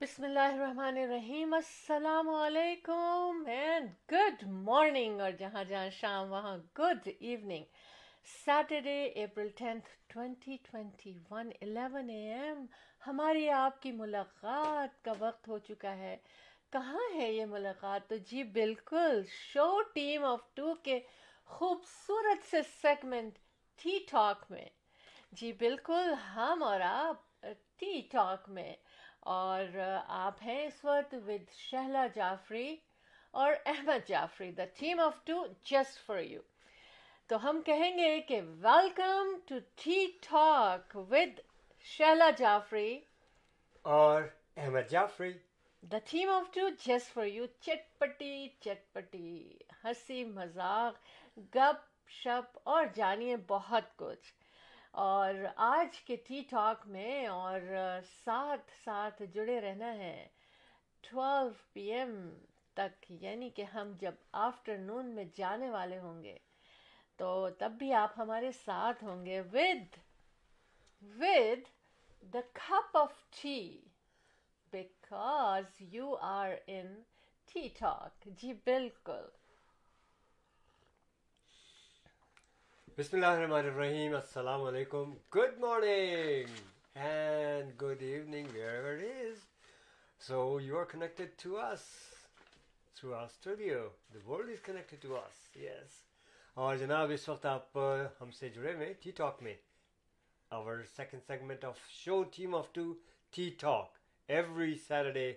بسم اللہ الرحمن الرحیم۔ السلام علیکم اینڈ گڈ مارننگ اور جہاں جہاں شام، وہاں good evening Saturday April tenth twenty twenty one eleven A M ہماری آپ کی ملاقات کا وقت ہو چکا ہے۔ کہاں ہے یہ ملاقات؟ تو جی بالکل شو ٹیم آف ٹو کے خوبصورت سے سیگمنٹ ٹی ٹاک میں۔ جی بالکل، ہم اور آپ ٹی ٹاک میں۔ اور آپ ہیں اس وقت ود شہلا جعفری اور Ahmed Jafri the team of two just for you تو ہم کہیں گے کہ welcome to Tea Talk with Shehla Jafri اور Ahmed Jafri. The theme of two just for you چٹ پٹی چٹ پٹی ہنسی مذاق گپ شپ اور جانیے بہت کچھ. اور آج کے ٹی ٹاک میں اور ساتھ ساتھ جڑے رہنا ہے ٹویلو پی ایم تک یعنی کہ ہم جب آفٹر نون میں جانے والے ہوں گے، تو تب بھی آپ ہمارے ساتھ ہوں گے with with the cup of tea because you are in Tea Talk جی بالکل۔ بسم اللہ الرحمن الرحیم، السلام علیکم۔ Good morning and good evening wherever is so you are connected to us through our studio the world is connected to us yes اور جناب، اس وقت آپ ہم سے جڑے ہوئے ٹی ٹاک میں۔ Our second segment of show team of two Tea Talk every Saturday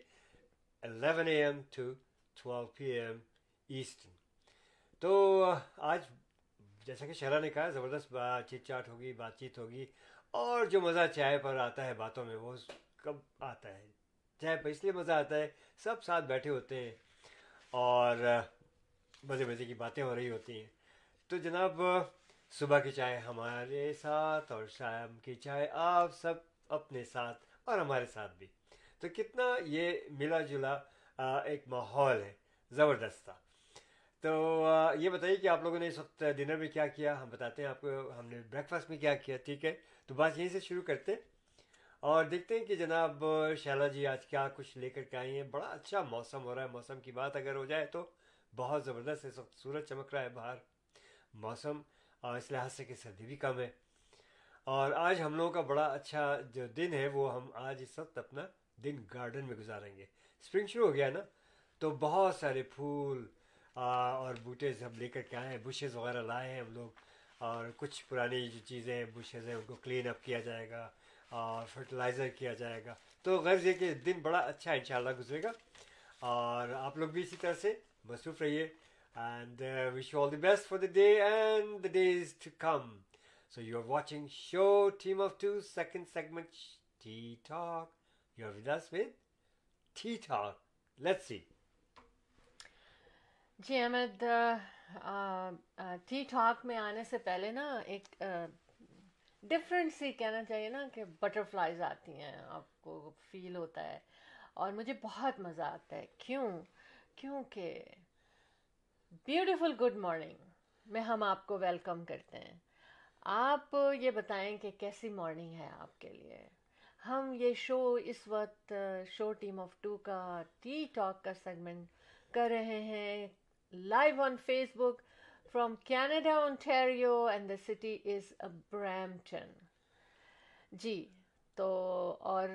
eleven A M to twelve P M eastern تو، آج جیسا کہ شہرا نے کہا، زبردست بات چیت چاٹ ہوگی، بات چیت ہوگی، اور جو مزہ چائے پر آتا ہے باتوں میں، وہ کب آتا ہے؟ چائے پر اس لیے مزہ آتا ہے، سب ساتھ بیٹھے ہوتے ہیں اور مزے مزے کی باتیں ہو رہی ہوتی ہیں۔ تو جناب، صبح کی چائے ہمارے ساتھ اور شام کی چائے آپ سب اپنے ساتھ اور ہمارے ساتھ بھی۔ تو کتنا یہ ملا جلا ایک ماحول ہے، زبردست تھا۔ تو یہ بتائیے کہ آپ لوگوں نے اس وقت ڈنر میں کیا کیا؟ ہم بتاتے ہیں آپ کو، ہم نے بریک فاسٹ میں کیا کیا، ٹھیک ہے؟ تو بات یہیں سے شروع کرتے اور دیکھتے ہیں کہ جناب شیلا جی آج کیا کچھ لے کر کے آئی ہیں۔ بڑا اچھا موسم ہو رہا ہے، موسم کی بات اگر ہو جائے تو بہت زبردست اس وقت سورج چمک رہا ہے باہر۔ موسم اور اس لحاظ سے کہ سردی بھی کم ہے۔ اور آج ہم لوگوں کا بڑا اچھا جو دن ہے، وہ ہم آج اس وقت اپنا دن گارڈن میں گزاریں گے۔ اسپرنگ شروع ہو گیا نا؟ تو بہت سارے پھول اور بوٹے سب لے کر کے آئے ہیں بشز وغیرہ لائے ہیں ہم لوگ، اور کچھ پرانی جو چیزیں بشز ہیں، ان کو کلین اپ کیا جائے گا، اور فرٹیلائزر کیا جائے گا۔ تو غرض یہ کہ دن بڑا اچھا ان شاء اللہ گزرے گا۔ اور آپ لوگ بھی اسی طرح سے مصروف رہیے۔ And wish you all the best for the day and the days to come so you are watching show team of two second segment Tea Talk you are with Tea Talk let's see G Ahmed T talk میں آنے سے پہلے نا ایک different سی کہنا چاہیے نا کہ بٹر فلائز آتی ہیں، آپ کو فیل ہوتا ہے، اور مجھے بہت مزہ آتا ہے۔ کیوں؟ کیونکہ بیوٹیفل گڈ مارننگ میں ہم آپ کو ویلکم کرتے ہیں۔ آپ یہ بتائیں کہ کیسی مارننگ ہے آپ کے لیے۔ ہم یہ شو اس وقت شو ٹیم آف ٹو کا ٹی ٹاک کا سیگمنٹ کر رہے ہیں۔ Live on Facebook from Canada, Ontario, and the city is Brampton. جی تو اور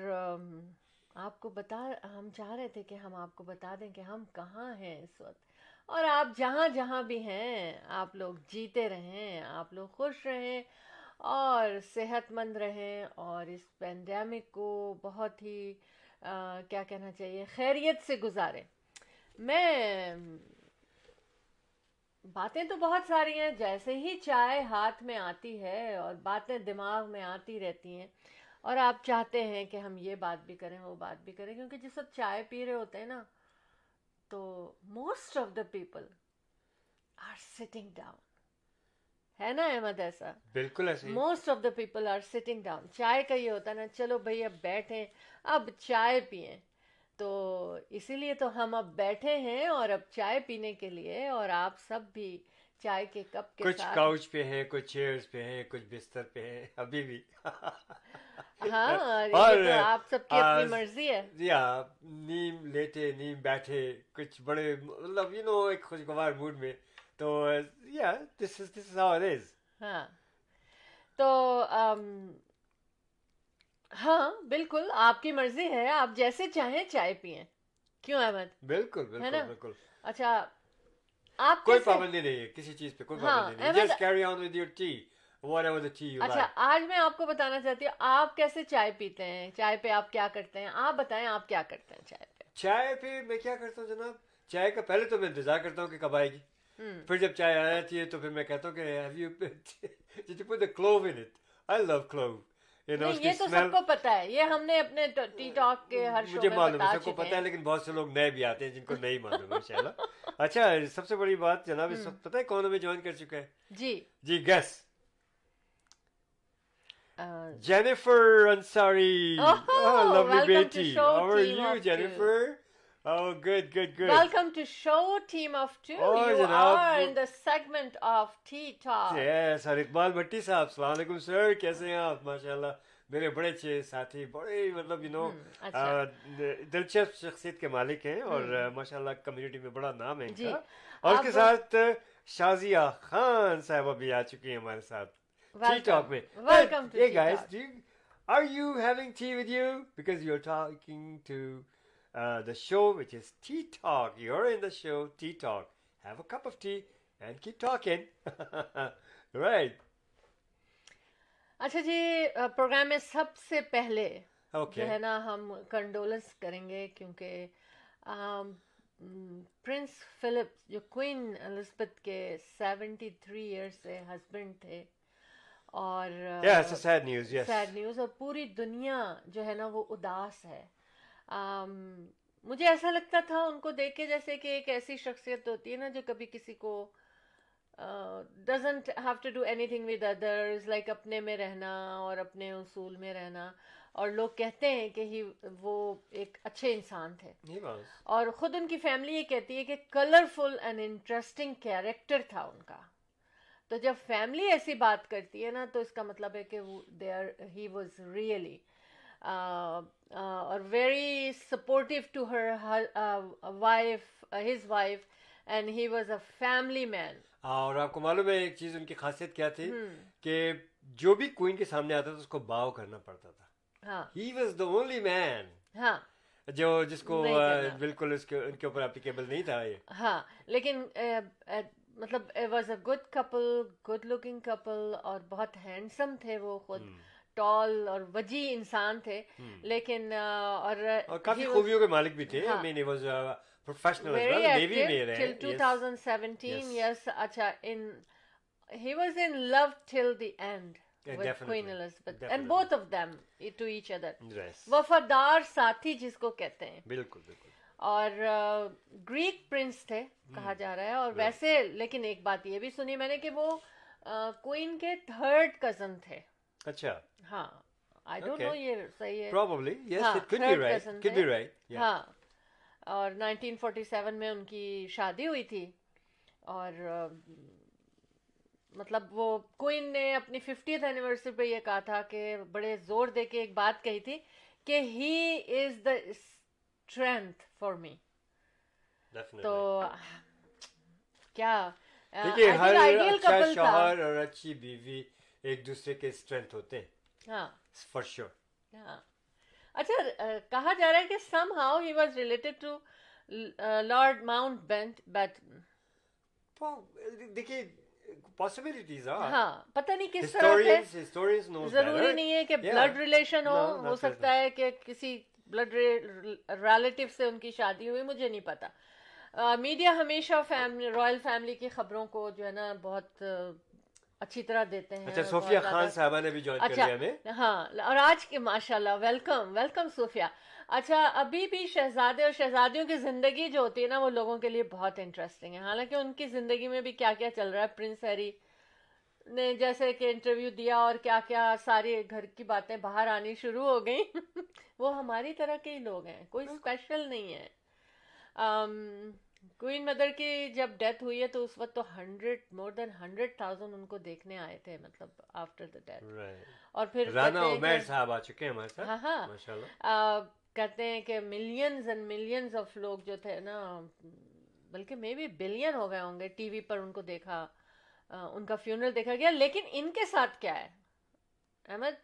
آپ کو بتا ہم چاہ رہے تھے کہ ہم آپ کو بتا دیں کہ ہم کہاں ہیں اس وقت اور آپ جہاں جہاں بھی ہیں آپ لوگ جیتے رہیں آپ لوگ خوش رہیں اور صحت مند رہیں اور اس پینڈیمک کو بہت ہی کیا کہنا چاہیے خیریت سے گزاریں میں باتیں تو بہت ساری ہیں جیسے ہی چائے ہاتھ میں آتی ہے اور باتیں دماغ میں آتی رہتی ہیں اور آپ چاہتے ہیں کہ ہم یہ بات بھی کریں وہ بات بھی کریں کیونکہ جس وقت چائے پی رہے ہوتے ہیں نا تو most of the people are sitting down ہے نا احمد ایسا؟ بالکل most of the people are sitting down چائے کا یہ ہوتا ہے نا چلو بھائی اب بیٹھیں اب چائے پئیں۔ تو اسی لیے تو ہم اب بیٹھے ہیں اور اب چائے پینے کے لیے اور آپ سب بھی چائے کے کپ کے کچھ کاؤچ پہ ہیں کچھ چیئرز پہ ہیں کچھ بستر پہ ہیں ابھی بھی۔ ہاں اور آپ سب کی اپنی مرضی ہے۔ جی ہاں نیم لیٹے نیم بیٹھے کچھ بڑے مطلب یو نو ایک خوشگوار موڈ میں۔ تو yeah this is this is our it is ہاں۔ تو ہاں بالکل آپ کی مرضی ہے آپ جیسے چاہیں چائے پیئیں کیوں احمد؟ بالکل بالکل اچھا آپ کوئی پابندی نہیں ہے کسی چیز پہ کوئی ہاں، پابندی نہیں۔ اچھا آج میں آپ کو بتانا چاہتی ہوں آپ کیسے چائے پیتے ہیں؟ چائے پہ آپ کیا کرتے ہیں؟ آپ بتائیں آپ کیا کرتے ہیں چائے پہ؟ چائے پہ میں کیا کرتا ہوں جناب؟ چائے کا پہلے تو میں انتظار کرتا ہوں کہ کب آئے گی۔ پھر جب چائے آ جاتی ہے تو پھر میں کہتا ہوں کہ یہ تو سب کو پتا ہے۔ یہ ہم نے اپنے ٹی ٹاک کے ہر مجھے معلوم ہے سب کو پتا ہے لیکن بہت سے لوگ نئے بھی آتے ہیں جن کو نہیں معلوم ان اچھا سب سے بڑی بات جناب اس وقت پتا ہے کون ہمیں جوائن کر چکا ہے؟ جی۔ جی گیس جینیفر انساری لولی بیٹی۔ اور you Jennifer Oh, good, good, good. Welcome to Show Team of Two. Oh, you جناب, are in the segment of Tea Talk. Yes, اور اقبال بھٹی صاحب السلام علیکم سر کیسے ہیں آپ ماشاءاللہ میرے بڑے اچھے ساتھی بڑے مطلب یو نو دلچسپ شخصیت کے مالک ہیں اور ماشاءاللہ کمیونٹی میں بڑا نام ہے ان کا اور اس کے ساتھ شازیہ خان صاحب ابھی آ چکی ہیں ہمارے ساتھ ٹی ٹاک میں welcome to Tea Talk are you having tea with you because you are talking to uh, the show, which is Tea Talk. You're in the show, Tea Talk. Have a cup of tea and keep talking. right. اچھا جی programme میں سب سے پہلے جو ہے نا ہم condolence کریں گے کیونکہ پرنس فلپس جو کوئن الزبتھ کے سیونٹی تھری ایئرس سے ہسبینڈ تھے اور سیڈ نیوز اور پوری دنیا جو ہے نا وہ اداس ہے آم, مجھے ایسا لگتا تھا ان کو دیکھ کے جیسے کہ ایک ایسی شخصیت ہوتی ہے نا جو کبھی کسی کو doesn't have to do anything with others like اپنے میں رہنا اور اپنے اصول میں رہنا۔ اور لوگ کہتے ہیں کہ ہی وہ ایک اچھے انسان تھے۔ اور خود ان کی فیملی یہ کہتی ہے کہ کلرفل اینڈ انٹرسٹنگ کیریکٹر تھا ان کا۔ تو جب فیملی ایسی بات کرتی ہے نا تو اس کا مطلب ہے کہ they are he was really اور very supportive to her wife his wife and he was a family man اور آپ کو معلوم ہے ایک چیز ان کی خاصیت کیا تھی؟ کہ جو بھی کوئن کے سامنے آتا تھا اس کو باؤ کرنا پڑتا تھا. He was the only man ہاں. جو جس کو بالکل اس کے ان کے اوپر اپلیکیبل نہیں تھا یہ. ہاں. لیکن مطلب was a good couple good looking couple اور بہت ہینڈسم تھے وہ خود. hmm. ٹال اور وجی انسان تھے لیکن اور کافی خوبیوں کے مالک بھی تھے۔ 2017 اچھا وفادار ساتھی جس کو کہتے ہیں بالکل بالکل اور گریک پرنس تھے کہا جا رہا ہے۔ اور ویسے لیکن ایک بات یہ بھی سنی میں نے کہ وہ کوئن کے تھرڈ کزن تھے۔ اچھا ہاں آئی ڈونٹ نو یہ صحیح ہے yes it could be right could be right ہاں اور 1947 میں ان کی شادی ہوئی تھی اور مطلب وہ کوئن نے اپنی ففٹیتھ اینیورسری پہ یہ کہا تھا کہ بڑے زور دے کے ایک بات کہی تھی کہ ہی از دا اسٹرینتھ فار می تو کیا آئیڈیل شوہر اور اچھی بیوی ایک دوسرے کے اسٹرینتھ ہوتے ہیں. ہاں. فار شیور ہاں. اچھا کہا جا رہا ہے کہ somehow he was related to Lord Mountbatten دیکھیے پاسبلٹیز ہاں. پتہ نہیں کس طرح ضروری نہیں ہے کہ بلڈ ریلیشن ہو ہو سکتا ہے کہ کسی بلڈ ریلیٹیو سے ان کی شادی ہوئی مجھے نہیں پتا میڈیا ہمیشہ رائل فیملی کی خبروں کو جو ہے نا بہت اچھی طرح دیتے ہیں اچھا صوفیہ خان صاحبہ نے بھی جوائن کر اچھا، لیا ہمیں۔ ہاں اور آج کے ماشاء اللہ ویلکم ویلکم صوفیہ۔ اچھا ابھی بھی شہزادے اور شہزادیوں کی زندگی جو ہوتی ہے نا وہ لوگوں کے لیے بہت انٹرسٹنگ ہے۔ حالانکہ ان کی زندگی میں بھی کیا کیا چل رہا ہے۔ پرنس ہیری نے جیسے کہ انٹرویو دیا اور کیا کیا ساری گھر کی باتیں باہر آنی شروع ہو گئیں۔ وہ ہماری طرح کے ہی لوگ ہیں کوئی اسپیشل نہیں ہے۔ کوئن مدر کی جب ڈیتھ ہوئی ہے تو اس وقت تو hundred more than hundred thousand ان کو دیکھنے آئے تھے مطلب آفٹر دا ڈیتھ اور پھر رانا عمیر صاحب آ چکے ہیں ہمارے ساتھ۔ ہاں ہاں۔ کہتے ہیں کہ ملینز اینڈ ملینز آف لوگ جو تھے نا بلکہ مے بی بلین ہو گئے ہوں گے۔ ٹی وی پر ان کو دیکھا ان کا فیونرل دیکھا گیا۔ لیکن ان کے ساتھ کیا ہے؟ احمد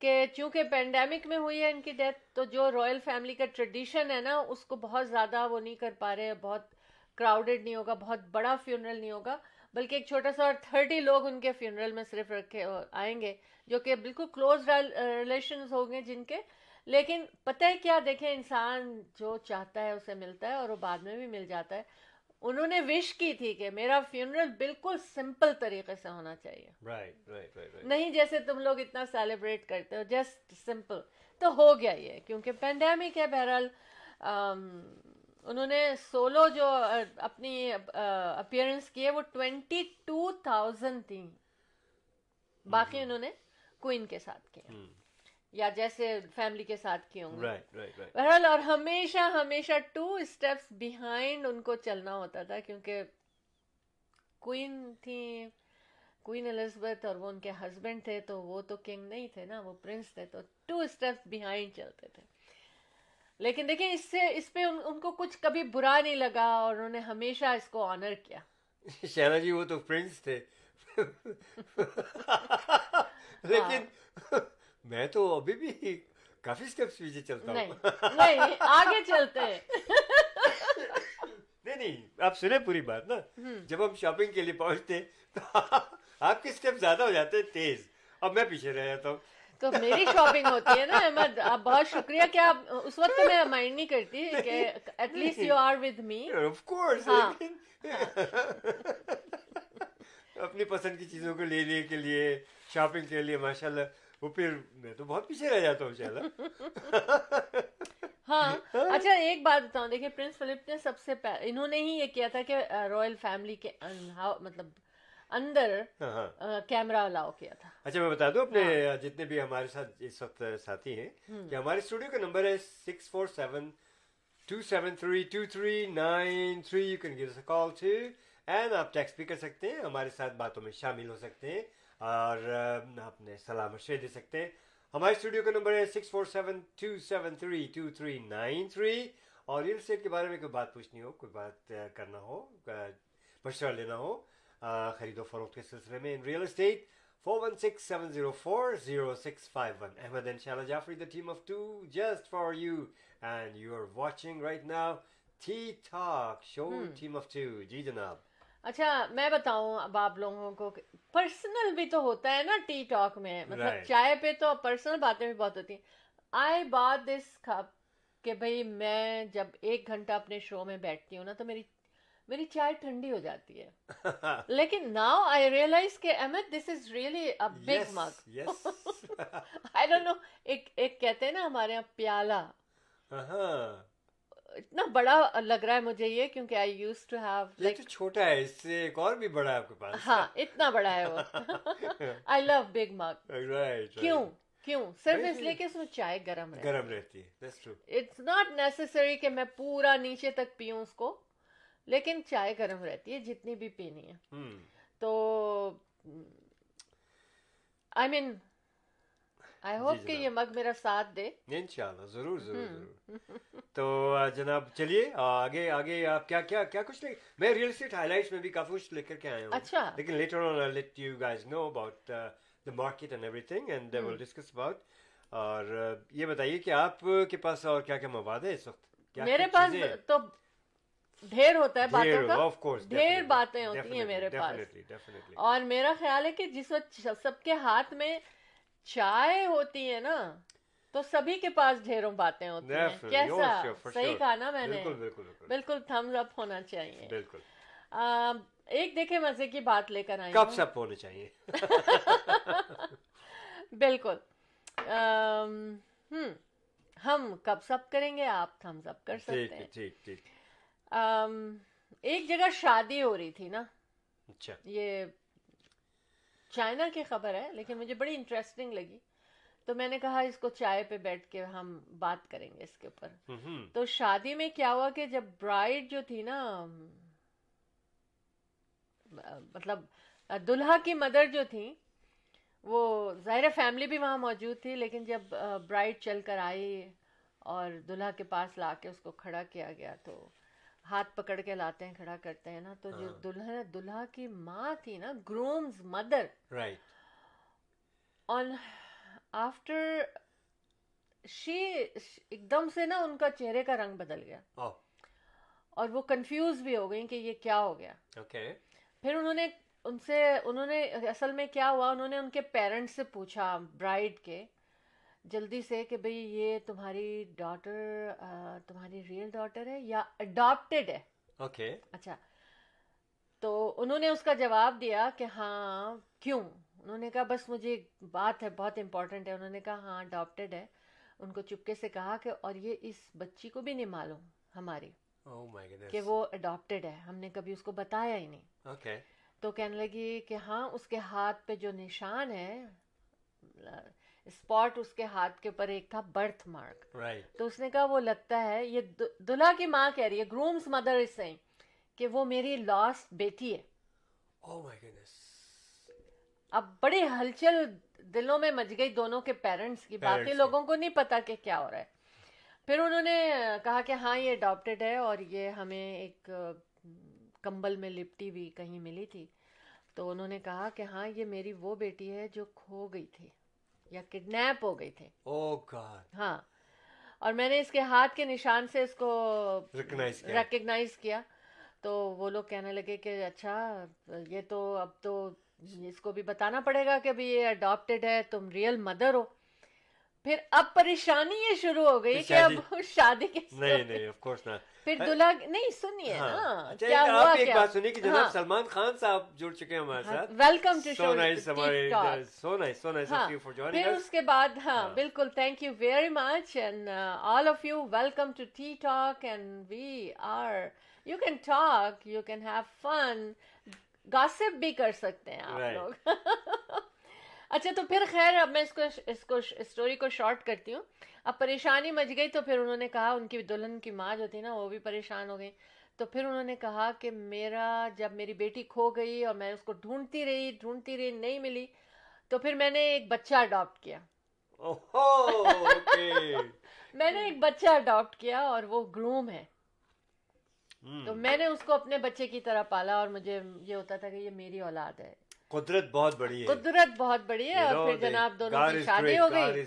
کہ چونکہ پینڈیمک میں ہوئی ہے ان کی ڈیتھ تو جو رائل فیملی کا ٹریڈیشن ہے نا اس کو بہت زیادہ وہ نہیں کر پا رہے بہت کراؤڈڈ نہیں ہوگا بہت بڑا فیونرل نہیں ہوگا بلکہ ایک چھوٹا سا اور تھرٹی لوگ ان کے فیونرل میں صرف رکھے آئیں گے جو کہ بالکل کلوز ریلیشنز ہوں گے جن کے۔ لیکن پتہ ہے کیا؟ دیکھیں انسان جو چاہتا ہے اسے ملتا ہے اور وہ بعد میں بھی مل جاتا ہے۔ انہوں نے وش کی تھی کہ میرا فیونرل بالکل سمپل طریقے سے ہونا چاہیے۔ رائٹ رائٹ رائٹ نہیں جیسے تم لوگ اتنا سیلیبریٹ کرتے ہو جسٹ سمپل تو ہو گیا یہ کیونکہ پینڈیمک ہے بہرحال انہوں نے سولو جو اپنی اپیئرنس کی ہے وہ ٹوینٹی ٹو تھاؤزینڈ تھیں باقی انہوں نے کوئن کے ساتھ کی یا جیسے فیملی کے ساتھ کی ہوں گے بہرحال اور ہمیشہ ہمیشہ ٹو اسٹیپس بیہائنڈ ان کو چلنا ہوتا تھا کیونکہ کوئن تھی کوئن الزبتھ اور وہ ان کے ہسبینڈ تھے تو وہ تو کنگ نہیں تھے نا وہ پرنس تھے تو ٹو اسٹیپس بیہائنڈ چلتے تھے۔ لیکن دیکھیں اس سے اس پہ ان, ان کو کچھ کبھی برا نہیں لگا اور انہوں نے ہمیشہ اس کو آنر کیا۔ شیلا جی وہ تو پرنس تھے۔ لیکن میں تو ابھی بھی کافی اسٹیپس پیچھے چلتا ہوں۔ نہیں آگے چلتے۔ ہیں نہیں نہیں آپ سنیں پوری بات نا۔ جب ہم شاپنگ کے لیے پہنچتے تو آپ کے اسٹیپ زیادہ ہو جاتے ہیں تیز۔ اب میں پیچھے رہ جاتا ہوں۔ تو میری شاپنگ ہوتی ہے نا احمد آپ بہت شکریہ کہ آپ اس وقت تو میں مائنڈ نہیں کرتی کہ at least you are with me of course. اپنی پسند کی چیزوں کو لینے کے لیے شاپنگ کے لیے ماشاء اللہ وہ پھر میں تو بہت پیچھے رہ جاتا ہوں شاء ہاں اچھا ایک بات بتاؤں۔ دیکھیے پرنس فلپ نے سب سے انہوں نے ہی یہ کیا تھا کہ رائل فیملی کے مطلب اندر ہاں ہاں۔ کیمرہ الاؤ کیا تھا۔ اچھا میں بتا دوں اپنے جتنے بھی ہمارے ساتھ اس وقت ساتھی ہیں کہ ہمارے اسٹوڈیو کا نمبر ہے six four seven two seven three two three nine three you can give call to and آپ ٹیکسٹ بھی کر سکتے ہیں ہمارے ساتھ باتوں میں شامل ہو سکتے ہیں اور اپنے سلام مشورے دے سکتے ہیں۔ ہمارے اسٹوڈیو کا نمبر ہے six four seven two seven three two three nine three اور ریل اسٹیٹ کے بارے میں کوئی بات پوچھنی ہو کوئی بات کرنا ہو مشورہ لینا ہو خرید و فروخت کے سلسلے میں in real estate four one six seven zero four zero six five one Ahmed ان شاء اللہ Jafri the team of two just for you and you are watching right now Tea Talk show team of two جی جناب۔ اچھا میں بتاؤں اب آپ لوگوں کو personal بھی تو ہوتا ہے نا ٹی ٹاک میں۔ مطلب Right. چائے پہ تو پرسنل باتیں بھی بہت ہوتی ہیں۔ آئی بات دس کپ کہ بھئی میں جب ایک گھنٹہ اپنے شو میں بیٹھتی ہوں نا تو میری میری چائے ٹھنڈی ہو جاتی ہے۔ لیکن ناؤ آئی ریئلائز کہ Ahmed this is really big mug I don't know ایک ایک کہتے ہیں نا ہمارے یہاں پیالہ۔ ہاں۔ اتنا بڑا لگ رہا ہے مجھے یہ کیونکہ I use to have like چھوٹا ہے اس سے ایک اور بھی بڑا ہے آپ کے پاس۔ ہاں اتنا بڑا ہے وہ۔ آئی لو بگ مگ کیوں؟ کیوں؟ صرف. اس لیے کہ اس میں چائے گرم گرم رہتی۔ ہے That's true. It's not necessary کہ میں پورا نیچے تک پیوں اس کو۔ لیکن چائے گرم رہتی ہے جتنی بھی پینی ہے. تو آئی مین آئی ہوپ کہ. یہ مگ میرا ساتھ دے۔ انشاءاللہ ضرور ضرور ضرور۔ تو جناب چلیے آگے آگے آپ کیا کیا کیا کچھ لے میں ریئل اسٹیٹ ہائی لائٹس میں بھی کافی کچھ لے کر کے آیا ہوں۔ اچھا۔ لیکن later on let you guys know about the market and everything and will discuss about اور یہ بتائیے کہ آپ کے پاس اور کیا کیا مواد ہے اس وقت؟ میرے پاس؟ تو ڈھیر ہوتا ہے باتوں course, کا۔ ڈھیر باتیں ہوتی ہیں definitely, میرے پاس۔ definitely. اور میرا خیال ہے کہ جس وقت سب کے ہاتھ میں چائے ہوتی ہے نا تو سبھی کے پاس ڈھیروں باتیں ہوتی ہیں۔ کیسا؟ oh, for صحیح. کہا نا میں نے۔ بالکل تھمز اپ ہونا چاہیے۔ بالکل۔ ایک دیکھے مزے کی بات لے کر آئی کب سب ہونے چاہیے۔ بالکل۔ ہم کب سب کریں گے آپ تھمز اپ کر سکتے ہیں۔ ٹھیک ٹھیک۔ ایک جگہ شادی ہو رہی تھی نا۔ اچھا۔ یہ چائنا کی خبر ہے لیکن مجھے بڑی انٹرسٹنگ لگی۔ تو میں نے کہا اس کو چائے پہ بیٹھ کے ہم بات کریں گے اس کے اوپر. تو شادی میں کیا ہوا کہ جب برائڈ جو تھی نا مطلب دلہا کی مدر جو تھی وہ ظاہر فیملی بھی وہاں موجود تھی لیکن جب برائڈ چل کر آئی اور دلہا کے پاس لا کے اس کو کھڑا کیا گیا تو ہاتھ پکڑ کے لاتے ہیں کھڑا کرتے ہیں نا تو جو دلہا دلہا کی ماں تھی نا groom's mother. Right. On after she ایک دم سے نا ان کا چہرے کا رنگ بدل گیا۔ Oh, اور وہ کنفیوز بھی ہو گئی کہ یہ کیا ہو گیا۔ Okay. پھر انہوں نے ان سے انہوں نے اصل میں کیا ہوا انہوں نے ان کے پیرنٹس سے پوچھا برائڈ کے۔ جلدی سے کہ بھئی یہ تمہاری ڈاٹر تمہاری ریئل ڈاٹر ہے یا اڈاپٹیڈ ہے Okay. اچھا تو انہوں نے اس کا جواب دیا کہ ہاں کیوں انہوں نے کہا بس مجھے ایک بات ہے بہت امپورٹنٹ ہے انہوں نے کہا ہاں اڈاپٹیڈ ہے ان کو چپکے سے کہا کہ اور یہ اس بچی کو بھی نہیں معلوم ہماری Oh. کہ وہ اڈاپٹیڈ ہے ہم نے کبھی اس کو بتایا ہی نہیں. تو کہنے لگی کہ ہاں اس کے ہاتھ پہ جو نشان ہے اسپاٹ اس کے ہاتھ کے اوپر ایک تھا برتھ مارک Right. تو اس نے کہا وہ لگتا ہے یہ دل- دلہا کی ماں کہہ رہی ہے گرومز مدر از سینگ کہ وہ میری لاسٹ بیٹی ہے Oh. اب بڑی ہلچل دلوں میں مچ گئی دونوں کے پیرنٹس کی باقی۔ لوگوں کو نہیں پتا کہ کیا ہو رہا ہے پھر انہوں نے کہا کہ ہاں یہ اڈاپٹیڈ ہے اور یہ ہمیں ایک کمبل میں لپٹی ہوئی کہیں ملی تھی تو انہوں نے کہا کہ ہاں یہ میری وہ بیٹی ہے جو کھو گئی تھی یا کڈنیپ ہو گئی تھی Oh. ہاں اور میں نے اس کے ہاتھ کے نشان سے اس کو. ریکگنائز کیا تو وہ لوگ کہنے لگے کہ اچھا یہ تو اب تو اس کو بھی بتانا پڑے گا کہ بھی یہ اڈاپٹیڈ ہے تم ریئل مدر ہو پھر اب پریشانی یہ شروع ہو گئی کہ اب شادی کے نہیں نہیں of course not. پھر دلہا نہیں سنیے ہاں۔ نا اچھا کیا ہوا آپ ایک کیا؟ بات سنی کہ ہاں۔ جناب سلمان خان صاحب جڑ چکے ہیں ہمارے ساتھ۔ ویلکم ٹو شو نائس ہمارے سو نائس سو نائس ہاں آف یو فار جوائننگ پھر اس کے بعد ہاں بالکل thank you very much and all of you welcome to Tea Talk and we are you can talk you can have fun gossip بھی کر سکتے ہیں آپ. لوگ۔ اچھا تو پھر خیر اب میں اس کو اس کو اسٹوری کو شارٹ کرتی ہوں۔ اب پریشانی مچ گئی تو پھر انہوں نے کہا ان کی دلہن کی ماں جو تھی نا وہ بھی پریشان ہو گئی تو پھر انہوں نے کہا کہ میرا جب میری بیٹی کھو گئی اور میں اس کو ڈھونڈتی رہی ڈھونڈتی رہی نہیں ملی تو پھر میں نے ایک بچہ اڈاپٹ کیا۔ میں نے ایک بچہ اڈاپٹ کیا اور وہ گروم ہے. تو میں نے اس کو اپنے بچے کی طرح پالا اور مجھے یہ ہوتا تھا کہ یہ میری اولاد ہے۔ قدرت بہت بڑی ہے۔ قدرت بہت بڑی ہے اور پھر جناب دونوں کی شادی ہو گئی۔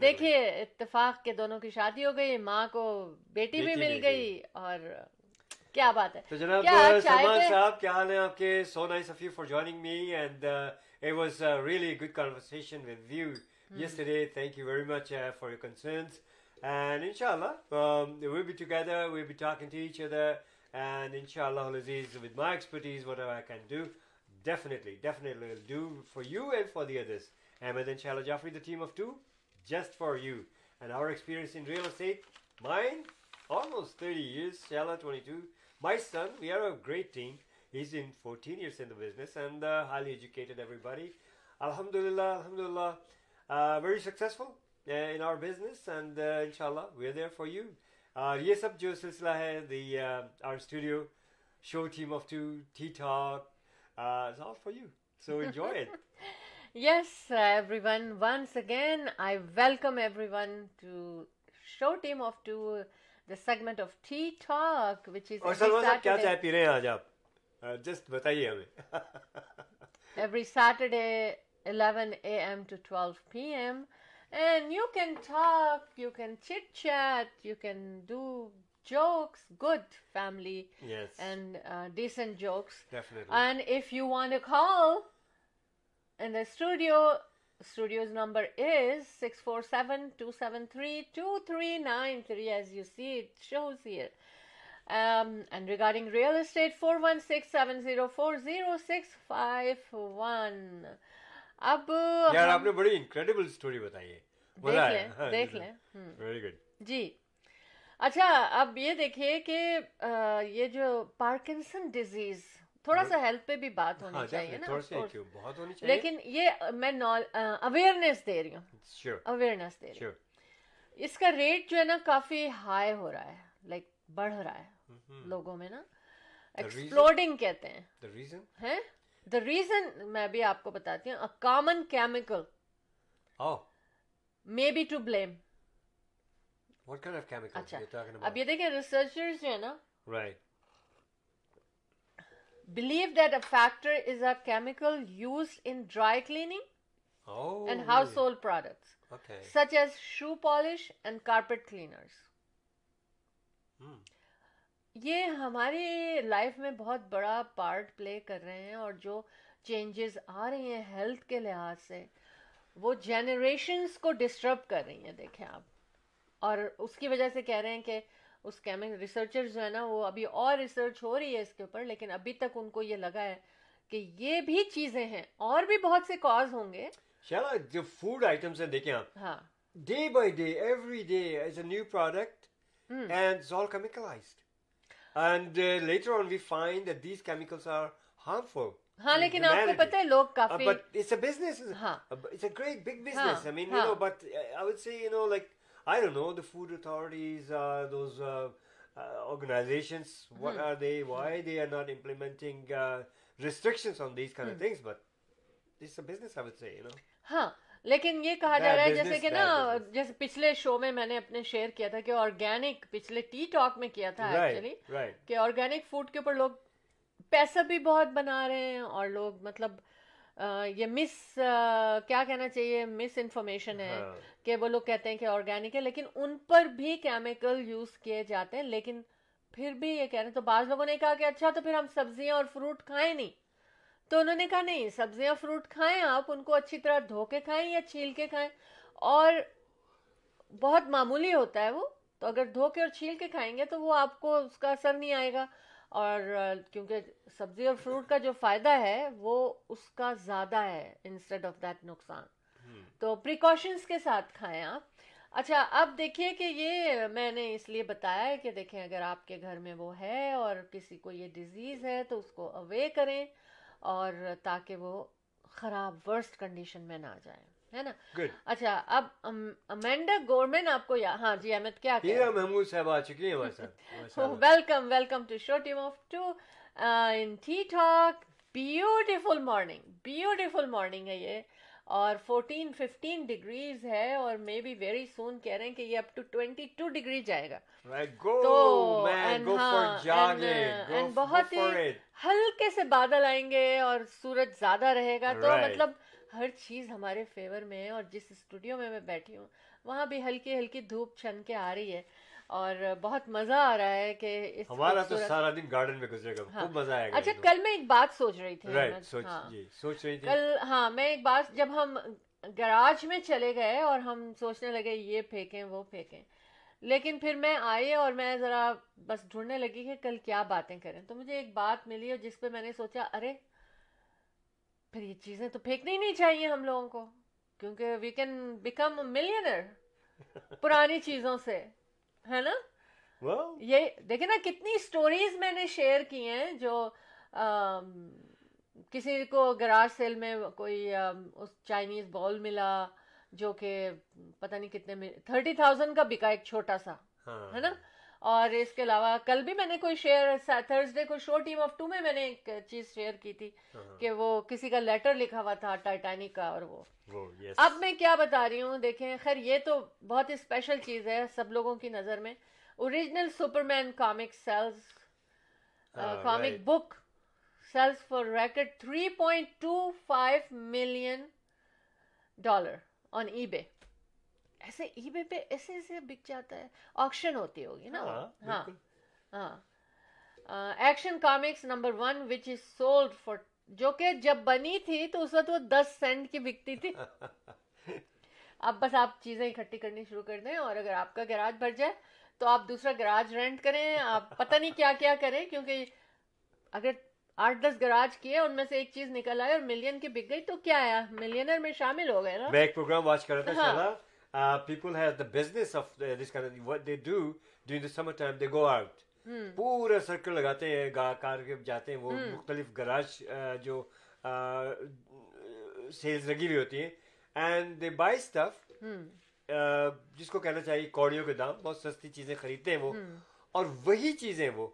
دیکھیے اتفاق کے دونوں کی شادی ہو گئی ماں کو بیٹی بھی مل گئی اور کیا بات ہے۔ تو جناب سلمان صاحب کیا حال ہے آپ کے؟ So nice of you for joining me and it was really good conversation with you thank you very much uh, for your concerns. And inshallah um, we'll be together we'll be talking to each other and inshallah Aziz, with my expertise whatever I can do definitely definitely will do for you and for the others Ahmed and Shala Jafri the team of two just for you and our experience in real estate mine almost 30 years Shala 22 my son we are a great team he's in 14 years in the business and uh, highly educated everybody alhamdulillah alhamdulillah uh, very successful uh, in our business and uh, inshallah we're there for you اور یہ سب جو سلسلہ ہے the R studio show team of two Tea Talk all for you so enjoy it Yes, uh, everyone. Once again, I welcome everyone to show team of two, the segment of Tea Talk, which is اور every Salman sahab کیا Saturday, چائے پی رہے ہیں آج آپ just بتائیے ہمیں every Saturday, 11 a.m. to 12 p.m. And you can talk, you can chit chat, you can do jokes, good family yes and uh, decent jokes. Definitely And if you want to call in the studio, studio's number is 647-273-2393 as you see it shows here. Um, and regarding real estate, 416-704-0651. اب یار آپ نے بڑی incredible story بتائی ہے دیکھ لیں دیکھ لیں۔ ویری گڈ جی اچھا اب یہ دیکھیے کہ یہ جو پارکنسن ڈیزیز تھوڑا سا ہیلتھ پہ بھی بات ہونی ہاں چاہیے نا لیکن یہ میں اویئرنیس دے رہی ہوں۔ اویئرنیس دے رہی ہوں۔ اس کا ریٹ جو ہے نا کافی ہائی ہو رہا ہے لائک بڑھ رہا ہے لوگوں میں نا۔ ایکسپلوڈنگ کہتے ہیں۔ دا ریزن میں بھی آپ کو بتاتی ہوں common chemical may be to blame what kind of chemical اچھا یو ٹاکنگ اب اباؤٹ یہ دیکھیں ریسرچرز جو ہے نا right believe that a factor is a chemical used in dry cleaning Oh. and household products Okay. such as shoe polish and carpet cleaners Hmm. یہ ہماری life میں بہت بڑا پارٹ پلے کر رہے ہیں اور جو چینجز آ رہی ہیں ہیلتھ کے لحاظ سے وہ جنریشنز کو ڈسٹرب کر رہی ہیں دیکھیں آپ اور اس کی وجہ سے کہہ رہے ہیں کہ اس کیمک ریسرچر جو ہے نا وہ ابھی اور ریسرچ ہو رہی ہے اس کے اوپر لیکن ابھی تک ان کو یہ لگا ہے کہ یہ بھی چیزیں ہیں اور بھی بہت سے کاز ہوں گے چلو جو فوڈ آئٹمس ہیں دیکھیں آپ ہاں day by day every day is a new product. And all chemicalized and uh, later on we find that these chemicals are harmful ہاں لیکن آپ کو. پتہ ہے لوگ کافی but it's a business. ہاں Uh, but It's a great big business. Huh, I mean, you huh. know, but uh, I I don't know, the food authorities, uh, those uh, uh, organizations. What Hmm. are they? Why they are not implementing uh, restrictions on these Hmm. kind of things? But it's a business, I would say. You know. ہاں لیکن یہ کہا جا رہا ہے جیسے کہ نا. جیسے پچھلے شو میں میں نے اپنے شیئر کیا تھا کہ آرگینک پچھلے ٹی ٹاک میں کیا تھا ایکچولی. کہ آرگینک فوڈ کے اوپر لوگ پیسہ بھی بہت بنا رہے ہیں اور لوگ مطلب یہ مس کیا کہنا چاہیے؟ مس انفارمیشن ہے ہاں. کہ وہ لوگ کہتے ہیں کہ آرگینک ہے لیکن ان پر بھی کیمیکل یوز کیے جاتے ہیں لیکن پھر بھی یہ کہہ رہے ہیں تو بعض لوگوں نے کہا کہ اچھا تو پھر ہم سبزیاں اور فروٹ کھائیں نہیں۔ تو انہوں نے کہا نہیں سبزیاں فروٹ کھائیں آپ ان کو اچھی طرح دھو کے کھائیں یا چھیل کے کھائیں۔ اور بہت معمولی ہوتا ہے وہ تو اگر دھو کے اور چھیل کے کھائیں گے تو وہ آپ کو اس کا اثر نہیں آئے گا۔ اور کیونکہ سبزی اور فروٹ کا جو فائدہ ہے وہ اس کا زیادہ ہے انسٹیڈ آف دیٹ نقصان۔ تو پریکاشنس کے ساتھ کھائیں آپ۔ اچھا اب دیکھیے کہ یہ میں نے اس لیے بتایا ہے کہ دیکھیں اگر آپ کے گھر میں وہ ہے اور کسی کو یہ ڈیزیز ہے تو اس کو اوے کریں اور تاکہ وہ خراب ورسٹ کنڈیشن میں نہ جائیں۔ ہے نا. اچھا اب امینڈا گورمن آپ کو ہاں جی احمد کیا ہیرا محمود صاحب آ چکی ہیں ہمارے ساتھ. Welcome welcome to show team of two in Tea Talk beautiful morning beautiful morning ہے یہ اور فورٹین ففٹین ڈگریز ہے اور مے بی ویری سون کہہ رہے ہیں کہ یہ up to twenty two degree جائے گا تو ہاں, f- بہت ہی. ہلکے سے بادل آئیں گے اور سورج زیادہ رہے گا تو. مطلب ہر چیز ہمارے فیور میں ہے اور جس اسٹوڈیو میں میں بیٹھی ہوں وہاں بھی ہلکی ہلکی دھوپ چھن کے آ رہی ہے اور بہت مزہ آ رہا ہے کہ اس ہمارا تو سارا دن گارڈن میں گزرے گا ہاں. خوب مزہ آئے گا اچھا کل میں ایک بات سوچ رہی تھی ہاں. جی سوچ رہی تھی کل ہاں میں ایک بات جب ہم گراج میں چلے گئے اور ہم سوچنے لگے یہ پھینکیں وہ پھینکیں لیکن پھر میں آئی اور میں ذرا بس ڈھونڈنے لگی کہ کل کیا باتیں کریں تو مجھے ایک بات ملی اور جس پہ میں نے سوچا ارے پھر یہ چیزیں تو پھینکنی ہی نہیں چاہیے ہم لوگوں کو کیونکہ وی کین بیکم ملینر پرانی چیزوں سے ہے نا یہ دیکھیں نا کتنی سٹوریز میں نے شیئر کی ہیں جو کسی کو گراج سیل میں کوئی اس چائنیز بال ملا جو کہ پتہ نہیں کتنے میں تھرٹی تھاؤزینڈ کا بکا ایک چھوٹا سا ہے نا اور اس کے علاوہ کل بھی میں نے کوئی شیئر تھرسڈے کو شو ٹیم آف ٹو میں میں نے ایک چیز شیئر کی تھی ہاں. کہ وہ کسی کا لیٹر لکھا ہوا تھا ٹائٹینک کا اور وہ. اب میں کیا بتا رہی ہوں دیکھیں خیر یہ تو بہت ہی اسپیشل چیز ہے سب لوگوں کی نظر میں original Superman comic sales comic. Book sales for record three point two five million dollar on eBay ایسے ای بے پہ ایسے ایسے بک جاتا ہے۔ آکشن ہوتی ہوگی نا؟ ہاں ہاں۔ Action comics number one which is sold for جو کہ جب بنی تھی تو اس وقت وہ دس سینٹ کی بکتی تھی۔ اب بس آپ چیزیں اکٹھی کرنی شروع کر دیں اور اگر آپ کا گراج بھر جائے تو آپ دوسرا گراج رینٹ کریں۔ آپ پتہ نہیں کیا کیا کریں کیونکہ اگر آٹھ دس گراج کیے ان میں سے ایک چیز نکل آئے اور ملین کی بک گئی تو کیا ہے ملینر میں شامل ہو گئے نا۔ میں ایک پروگرام واچ کر رہا تھا ہاں. People have the business of this what they do during the summer time they go out. پورا سرکل لگاتے ہیں گا کار کے جاتے ہیں وہ مختلف گراج جو سیلز لگی ہوئی ہوتی ہیں اینڈ دے بائی اسٹف جس کو کہنا چاہیے کوڑیوں کے دام بہت سستی چیزیں خریدتے ہیں وہ اور وہی چیزیں وہ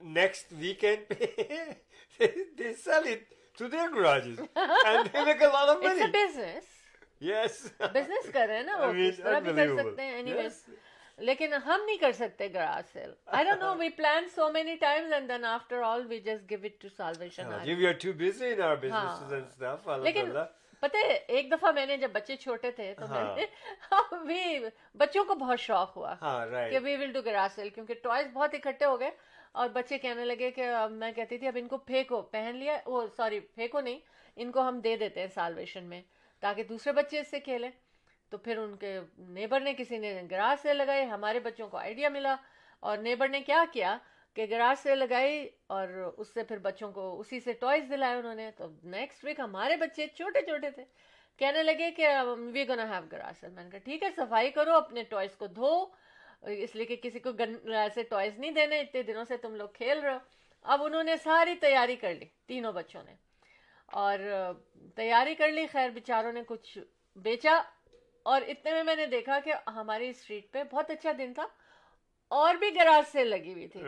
نیکسٹ ویکینڈ پہ they sell it to their garages and they make a lot of money business yes business کر رہے ہیں نا وہ اس طرح بھی کر سکتے ہیں اینی ویز لیکن ہم نہیں کر سکتے garage sale I don't know we plan so many times and then after all we just give it to Salvation G we are too busy in our businesses and stuff لیکن پتہ ہے ایک دفعہ میں نے جب بچے چھوٹے تھے تو میں نے بچوں کو بہت شوق ہوا کہ we will do garage sale کیونکہ ٹوائز بہت اکٹھے ہو گئے اور بچے کہنے لگے کہ میں کہتی تھی اب ان کو پھینکو پہن لیا وہ سوری پھینکو نہیں ان کو ہم دے دیتے ہیں سالویشن میں تاکہ دوسرے بچے اس سے کھیلیں۔ تو پھر ان کے نیبر نے کسی نے گراج سے لگائے، ہمارے بچوں کو آئیڈیا ملا۔ اور نیبر نے کیا کیا کہ گراج سے لگائی اور اس سے پھر بچوں کو اسی سے ٹوائز دلائے انہوں نے۔ تو نیکسٹ ویک ہمارے بچے چھوٹے چھوٹے تھے۔ کہنے لگے کہ وی گونا ہیو گراج میں نے کہا ٹھیک ہے، صفائی کرو، اپنے ٹوائز کو دھو۔ اس لیے کہ کسی کو گن ایسے ٹوائز نہیں دینے، اتنے دنوں سے تم لوگ کھیل رہے ہو۔ اب انہوں نے ساری تیاری کر لی، تینوں بچوں نے۔ اور تیاری کر لی۔ خیر بیچاروں نے کچھ بیچا۔ اور اتنے میں میں نے دیکھا کہ ہماری اسٹریٹ پہ بہت اچھا دن تھا۔ اور بھی گراج سیل لگی ہوئی تھی۔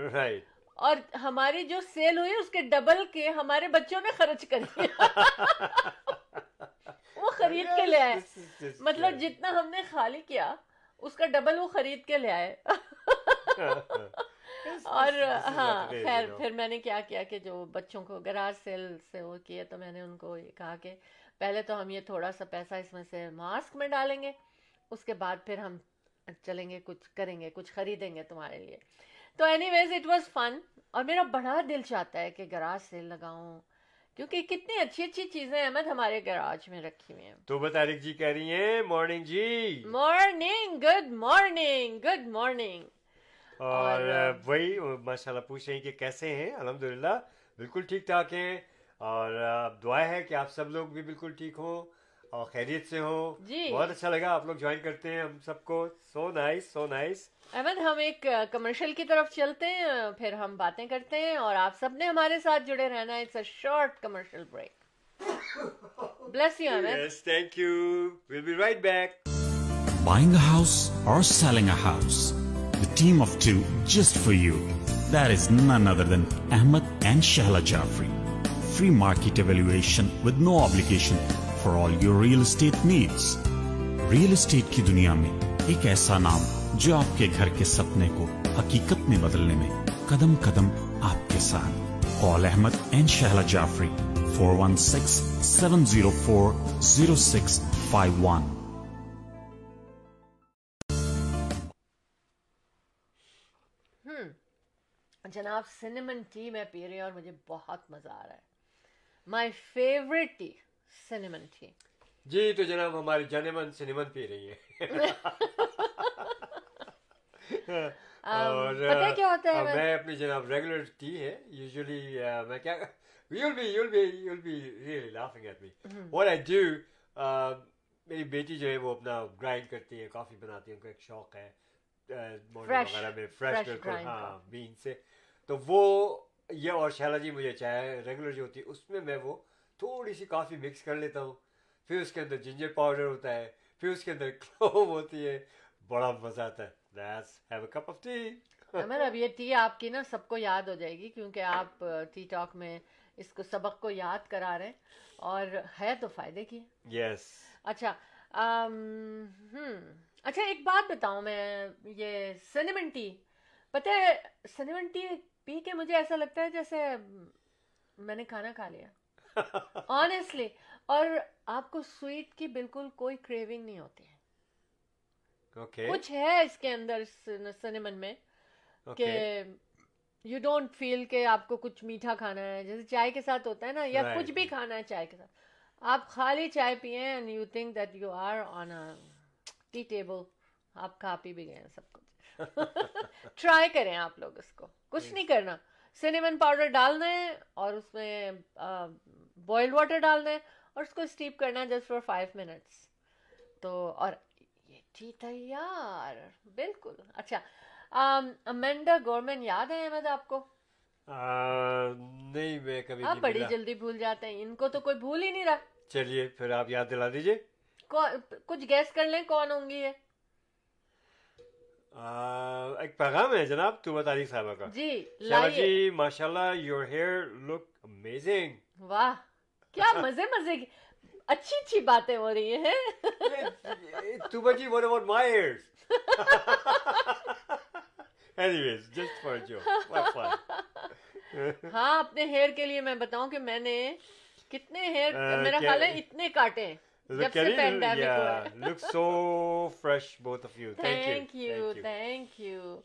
اور ہماری جو سیل ہوئی اس کے ڈبل کے ہمارے بچوں نے خرچ کر وہ خرید کے لے آئے۔ مطلب جتنا ہم نے خالی کیا اس کا ڈبل وہ خرید کے لے آئے۔ اور ہاں خیر پھر میں نے کیا کیا کہ جو بچوں کو گراج سیل سے وہ کیے تو میں نے ان کو کہا کہ پہلے تو ہم یہ تھوڑا سا پیسہ اس میں سے ماسک میں ڈالیں گے اس کے بعد پھر ہم چلیں گے کچھ کریں گے کچھ خریدیں گے تمہارے لیے۔ تو anyways it was fun اور میرا بڑا دل چاہتا ہے کہ گراج سیل لگاؤں کیونکہ کتنی اچھی اچھی چیزیں احمد ہمارے گراج میں رکھی ہوئی ہیں۔ تو بطارق جی کہہ رہی ہیں مارننگ جی۔ Morning good morning good morning اور وہی ماشاء اللہ پوچھ رہی کہ کیسے ہیں؟ الحمد للہ بالکل ٹھیک ٹھاک ہیں۔ اور دعا ہے کہ آپ سب لوگ بھی بالکل ٹھیک ہوں اور خیریت سے ہو جی۔ بہت اچھا لگا آپ لوگ جوائن کرتے ہیں ہم سب کو۔ So nice so nice Ahmed ہم ایک کمرشل کی طرف چلتے ہیں پھر ہم باتیں کرتے ہیں اور آپ سب نے ہمارے ساتھ جڑے رہنا۔ ہے it's a short commercial break bless you Ahmed yes thank you we'll be right back Buying a house or selling a house? The team of two just for you. That is none other than Ahmed and Shahla Jafri. Free market evaluation with no obligation for all your real estate needs. Real estate کی دنیا میں ایک ایسا نام جو آپ کے گھر کے سپنے کو حقیقت میں بدلنے میں قدم قدم آپ کے ساتھ call Ahmed and Shehla Jafri four one six seven zero four zero six five one جناب سنیمن ٹی میں پی رہی ہوں اور مجھے بہت مزہ آ رہا ہے۔ My favourite tea cinnamon tea. جی تو جناب ہماری جنمن سنیمن پی رہی ہے۔ اور کیا ہوتا ہے میں؟ اپنی جناب ریگولر ٹی ہے یوزلی میں کیا you'll be you'll be you'll be really laughing at me what I do میری بیٹی جو ہے وہ اپنا گرائنڈ کرتی ہے کافی بناتی ہے ان کو ایک شوق ہے وغیرہ میں فریش بالکل ہاں بین سے۔ تو وہ یہ اور شیلا جی مجھے چائے ریگولر جو ہوتی ہے اس میں میں وہ تھوڑی سی کافی مکس کر لیتا ہوں۔ پھر اس کے اندر جنجر پاؤڈر ہوتا ہے پھر اس کے اندر کلوو ہوتی ہے۔ بڑا مزہ آتا ہے۔ کپ آف ٹی اب یہ ٹی آپ کی نا سب کو یاد ہو جائے گی کیونکہ آپ ٹی ٹاک میں اس کو سبق کو یاد کرا رہے ہیں۔ اور ہے تو فائدے کی۔ یس اچھا اچھا ایک بات بتاؤں میں یہ سنیمن ٹی پتہ ہے سنیمن ٹی پی کے مجھے ایسا لگتا ہے جیسے میں نے کھانا کھا لیا۔ آنےسٹلی اور آپ کو سویٹ کی بالکل کوئی کریونگ نہیں ہوتی ہے۔ کچھ ہے اس کے اندر سنیمن میں کہ یو ڈونٹ فیل کہ آپ کو کچھ میٹھا کھانا ہے۔ جیسے چائے کے ساتھ ہوتا ہے نا یا کچھ بھی کھانا ہے چائے کے ساتھ۔ آپ خالی چائے پیئیں and you think that you are on tea table آپ کھا پی بھی گئے ہیں سب کچھ ٹرائی کریں آپ لوگ اس کو۔ کچھ نہیں کرنا۔ سنیمن پاؤڈر ڈالنا ہے اور اس میں بوائلڈ واٹر ڈالنا ہے اور اس کو اسٹیپ کرنا ہے جسٹ فار فائیو منٹس تو اور یہ تیار۔ بالکل۔ اچھا۔ امینڈا گورمین یاد ہے احمد آپ کو؟ نہیں میں کبھی آپ بڑی جلدی بھول جاتے ہیں۔ ان کو تو کوئی بھول ہی نہیں رہا۔ چلیے پھر آپ یاد دلا دیجیے کچھ گیس کر لیں کون ہوں گی یہ۔ ایک پیغام ہے جناب تو تاریخ صاحبہ کا۔ جی لائیے۔ جی ماشاءاللہ یور ہیئر لک امیزنگ واہ کیا مزے مزے کی اچھی اچھی باتیں ہو رہی ہیں۔ توبہ جی what about my hairs anyways just for جو ہاں اپنے ہیئر کے لیے میں بتاؤں کہ میں نے کتنے ہیئر میرا خیال ہے اتنے کاٹے۔ ہیں Look at it. Yeah, looks so fresh, both of you. Thank you. Thank you.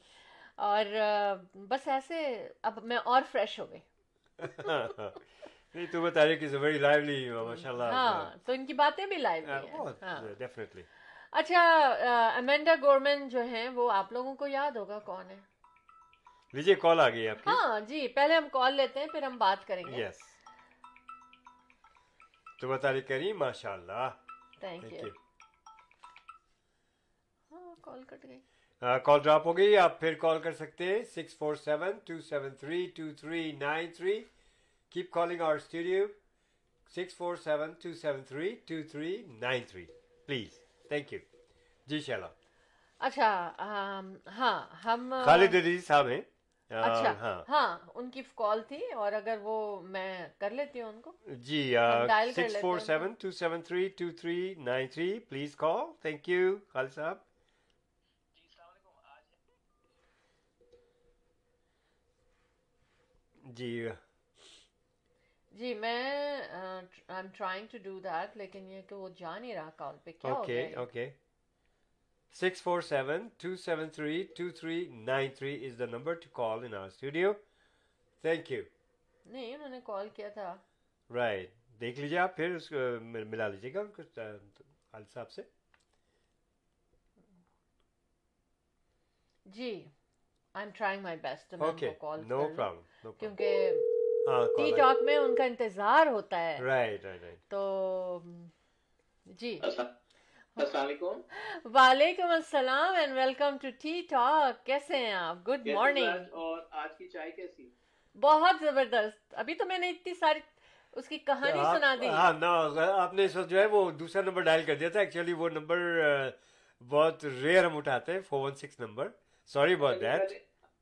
اور بس ایسے اب میں اور فریش ہو گئی نہیں تو بتا رہی کہ ویری ماشاء اللہ ہاں تو ان کی باتیں بھی لائیولی اچھا امینڈا گورمن جو ہیں وہ آپ لوگوں کو یاد ہوگا کون ہے کال آ گئی ہاں جی پہلے ہم کال لیتے ہیں پھر ہم بات کریں گے یس تو بطار کریم ماشاء اللہ thank you call call drop ہو گئی آپ پھر کال کر سکتے ہیں six four seven two seven three two three nine three keep calling our studio six four seven two seven three two three nine three please thank you جی شیلا اچھا ہاں ہم خالد عزیز صاحب ہیں اچھا ہاں۔ ان کی کال تھی اور اگر وہ میں کر لیتی ہوں ان کو جی six four seven two seven three two three nine three please call thank you Khalid Sahab. جی جی۔ میں I am trying to do that لیکن یہ کہ وہ جا نہیں رہا کال پہ کیا okay okay six four seven two seven three two three nine three is the number to call in our studio thank you نہیں انہوں نے کال کیا تھا رائٹ دیکھ لیجیے آپ پھر اس کو ملا لیجیے گا ان کو خالد صاحب سے جی I am trying my best okay no problem کیونکہ ٹی ٹاک میں ان کا انتظار ہوتا ہے رائٹ رائٹ رائٹ تو جی السلام علیکم۔ وعلیکم السلام and welcome to T Talk کیسے ہیں آپ؟ گڈ مارننگ اور آج کی چائے کیسی؟ بہت زبردست. ابھی تو میں نے اتنی ساری اس کی کہانی سنا دی۔ ہاں آپ نے جو ہے وہ دوسرا نمبر ڈائل کر دیا تھا. ایکچولی وہ نمبر بہت ریئر ہم اٹھاتے ہیں four one six number. Sorry about that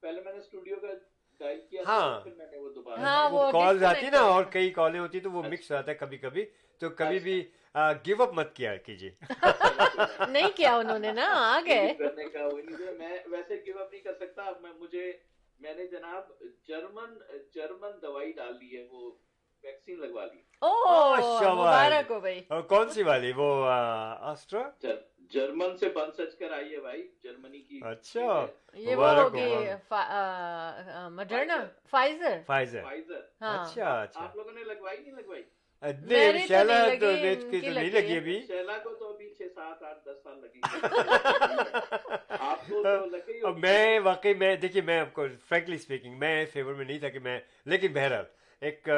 پہلے میں نے اسٹوڈیو کا ہاں۔ ہاں وہ کالز آتی نا اور کئی کالیں ہوتی تو وہ اچھا۔ مکس رہتا ہے کبھی کبھی۔ تو کبھی اچھا۔ بھی گیو اپ مت کیا کیجیے۔ نہیں کیا انہوں نے نا آگے۔ میں ویسے گیو اپ نہیں کر سکتا مجھے میں نے جناب جرمن جرمن دوائی ڈال ہے وہ ویکسین لگوا لی۔ کون سی والی؟ وہ جرمن سے بن سچ کر آئی ہے بھائی جرمنی کی۔ اچھا یہ وہ ہوگی مڈرنا فائزر۔ فائزر۔ فائزر۔ ہاں۔ اچھا،, اچھا۔ آپ لوگوں نے لگوائی نہیں لگوائی؟ شیلا تو نہیں لگی ابھی۔ شیلا کو تو ابھی چھ سات آٹھ دس سال لگی اب میں واقعی میں دیکھیے میں آپ کو فرینکلی اسپیکنگ میں فیور میں نہیں تھا کہ میں لیکن بہرحال ایک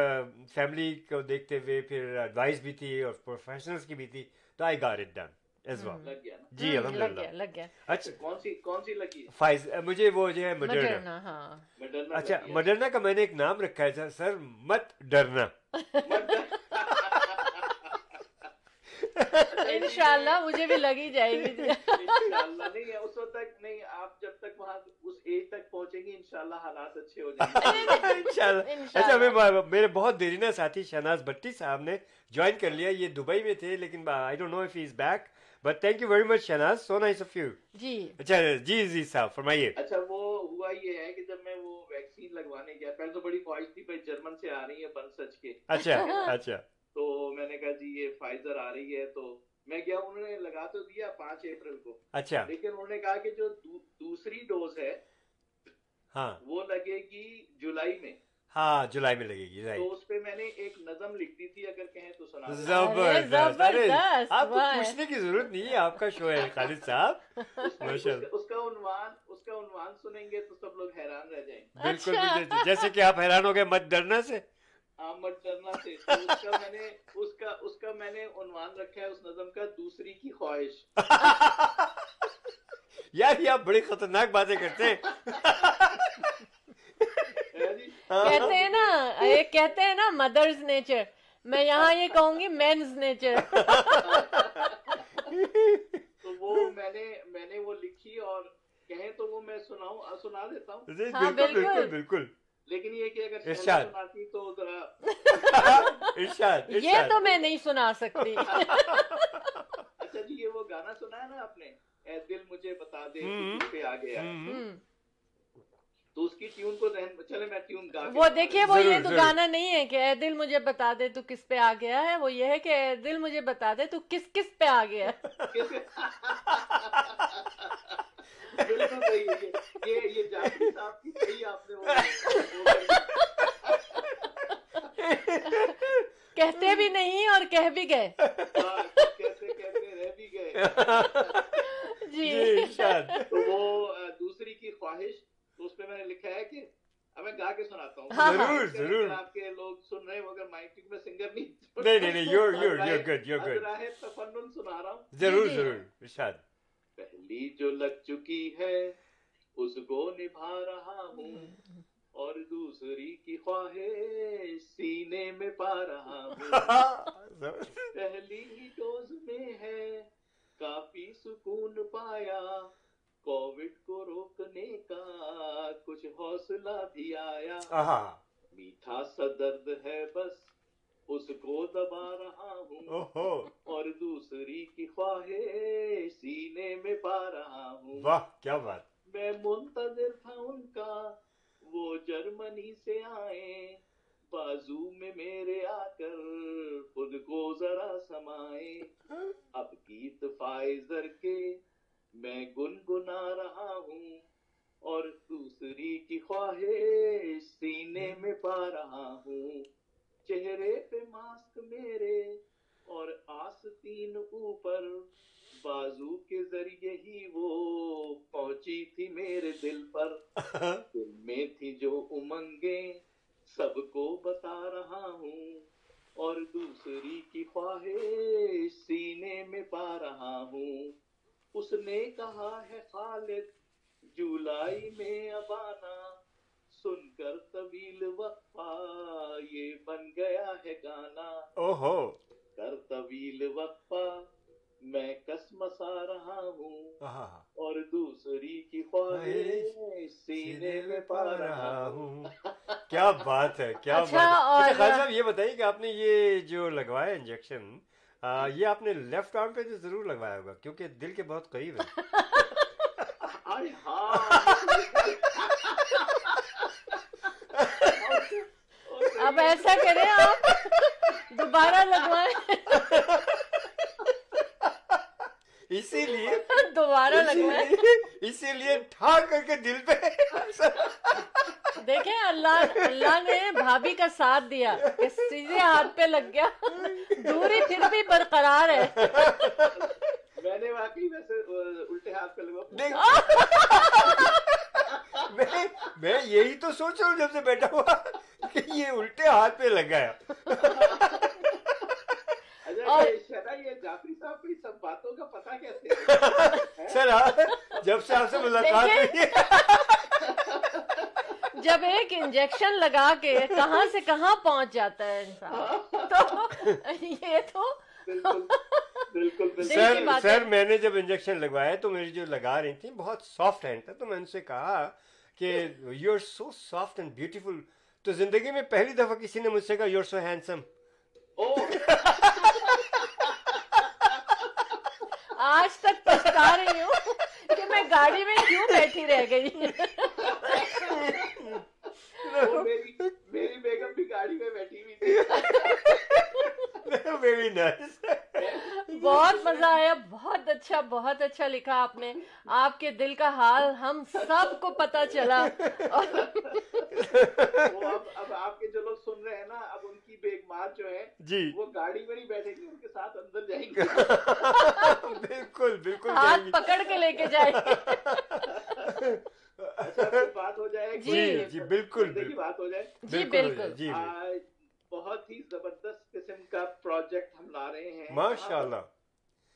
فیملی کو دیکھتے ہوئے پھر ایڈوائس بھی تھی اور پروفیشنلز کی بھی تھی تو I got it done as well جی الحمد للہ اچھا۔, اچھا۔ کون سی کون سی لگی؟ فائز مجھے وہ جو ہے مڈرنا۔ اچھا مڈرنا کا میں نے ایک نام رکھا ہے سر مت ڈرنا۔ انشاءاللہ مجھے بھی لگی جائے گی۔ انشاءاللہ نہیں اس وقت تک نہیں آپ جب تک وہاں اس ایج تک پہنچیں انشاءاللہ حالات اچھے ہو جائیں گے۔ اچھا میرے بہت دیری نا ساتھی شہناز بٹی صاحب نے جوائن کر لیا یہ دبئی میں تھے لیکن I don't know if he is back but thank you very much Shahnaz so nice you جی۔ اچھا جی جی صاحب فرمائیے۔ اچھا وہ یہ ہے کہ جب میں وہ ویکسین لگوانے گیا پہلے تو بڑی خواہش تھی بھائی جرمن سے آ رہی ہے بن سچ کے۔ اچھا اچھا۔ تو میں نے کہا جی یہ فائزر آ رہی ہے تو میں گیا انہوں نے لگا تو دیا پانچ اپریل کو۔ اچھا۔ لیکن انہوں نے کہا کہ جو دوسری ڈوز ہے ہاں۔ وہ لگے گی جولائی میں۔ ہاں جولائی میں لگے گی تو اس پہ میں نے ایک نظم لکھ دی تھی اگر کہیں تو سنا زبردست آپ کو پوچھنے کی ضرورت نہیں ہے آپ کا شو ہے خالد صاحب۔ اس کا عنوان اس کا عنوان سنیں گے تو سب لوگ حیران رہ جائیں گے۔ بالکل جیسے کہ آپ حیران ہو گئے مت ڈرنا سے۔ ہاں مت ڈرنا سے۔ اس کا اس کا میں نے عنوان رکھا ہے اس نظم کا دوسری کی خواہش۔ یار یہ آپ بڑی خطرناک باتیں کرتے ہیں۔ کہتے ہیں نا یہ کہتے ہیں نا مدرز نیچر میں یہاں یہ کہوں گی مینز نیچر تو وہ میں نے میں نے وہ لکھی اور کہیں تو وہ میں سناؤں سنا دیتا ہوں۔ ہاں، ہاں، بالکل بالکل۔ لیکن یہ کہ اگر سناتی تو ذرا یہ تو میں نہیں سنا سکتی۔ اچھا جی یہ وہ گانا سنا ہے نا آپ نے؟ اے دل مجھے بتا دے پہ آ گیا تو اس کی ٹیون کو ذہن چلے میں ٹیون گا وہ دیکھیے وہ یہ تو گانا نہیں ہے کہ اے دل مجھے بتا دے تو کس پہ آ گیا ہے۔ وہ یہ ہے کہ اے دل مجھے بتا دے تو کس کس پہ آ گیا ہے۔ کہتے بھی نہیں اور کہہ بھی گئے۔ جی۔ وہ دوسری کی خواہش تو اس پہ میں نے لکھا ہے کہ کے سناتا ہوں۔ ہاں، ہاں۔ سنگر نہیں رہا ہوں۔ جی، جی۔ پہلی جو لگ چکی ہے اس کو نبھا رہا ہوں۔ اور دوسری کی خواہش سینے میں پا رہا ہوں۔ پہلی ہی ڈوز میں ہے کافی سکون پایا۔ کووڈ کو روکنے کا کچھ حوصلہ بھی آیا۔ میٹھا سا درد ہے بس اس کو دبا رہا ہوں۔ اور دوسری کی خواہش سینے میں پا رہا ہوں۔ واہ کیا بات۔ میں منتظر تھا ان کا وہ جرمنی سے آئے۔ بازو میں میرے آ کر خود کو ذرا سمائے۔ ہاں۔ اب گیت فائزر کے میں گنگنا رہا ہوں اور دوسری کی خواہش سینے میں پا رہا ہوں۔ چہرے پہ ماسک میرے اور آستین اوپر بازو کے ذریعے ہی وہ پہنچی تھی میرے دل پر۔ دل میں تھی جو امنگیں سب کو بتا رہا ہوں اور دوسری کی خواہش سینے میں پا رہا ہوں۔ اس نے کہا ہے خالد جولائی میں اب آنا۔ سن کر طویل وقفہ یہ بن گیا ہے گانا۔ اوہو۔ کر طویل وقفہ میں قسم سا رہا ہوں۔ اور دوسری کی خواہش سینے میں پا رہا ہوں۔ کیا بات ہے کیا اچھا، بات ہے۔ اچھا، خالد صاحب یہ بتائیے کہ آپ نے یہ جو لگوایا انجیکشن یہ آپ نے لیفٹ آرم پہ تو ضرور لگوایا ہوگا کیونکہ دل کے بہت قریب ہے۔ ہاں۔ اب ایسا کریں آپ دوبارہ لگوائیں۔ اسی لیے دوبارہ لگنا ہے۔ اسی لیے ٹھا کر کے دل پہ۔ دیکھیں اللہ اللہ نے بھابھی کا ساتھ دیا۔ سیدھے ہاتھ پہ لگ گیا۔ دوری پھر بھی برقرار ہے۔ میں نے واقعی الٹے ہاتھ پہ لگا۔ میں یہی تو سوچ رہا ہوں جب سے بیٹھا ہوا کہ یہ الٹے ہاتھ پہ لگایا۔ اور سر جب سے آپ سے ملاقات جب ایک انجیکشن لگا کے کہاں سے کہاں پہنچ جاتا ہے انسان؟ تو یہ تو سر سر میں نے جب انجیکشن لگوایا تو میری جو لگا رہی تھی بہت سافٹ ہینڈ تھا تو میں ان سے کہا کہ you are so soft and beautiful تو زندگی میں پہلی دفعہ کسی نے مجھ سے کہا یو آر سو ہینڈسم آج تک پچھتا رہی ہوں کہ میں گاڑی میں کیوں بیٹھی رہ گئی میری بیگم بھی گاڑی میں بیٹھی ہوئی تھی۔ ویری نائس بہت مزہ آیا بہت اچھا بہت اچھا لکھا آپ نے۔ آپ کے دل کا حال ہم سب کو پتا چلا۔ اب آپ کے جو لوگ سن رہے ہیں نا اب ان کی بیگ مار جو ہے جی۔ وہ گاڑی میں نہیں بیٹھے گی ان کے ساتھ اندر جائیں گے بالکل بالکل ہاتھ پکڑ کے لے کے جائیں گے اچھا، بات ہو جائے۔ جی۔ جی, جی، بالکل بات ہو جائے۔ جی بالکل جی بہت ہی زبردست قسم کا پروجیکٹ ہم لا رہے ہیں۔ ماشاء اللہ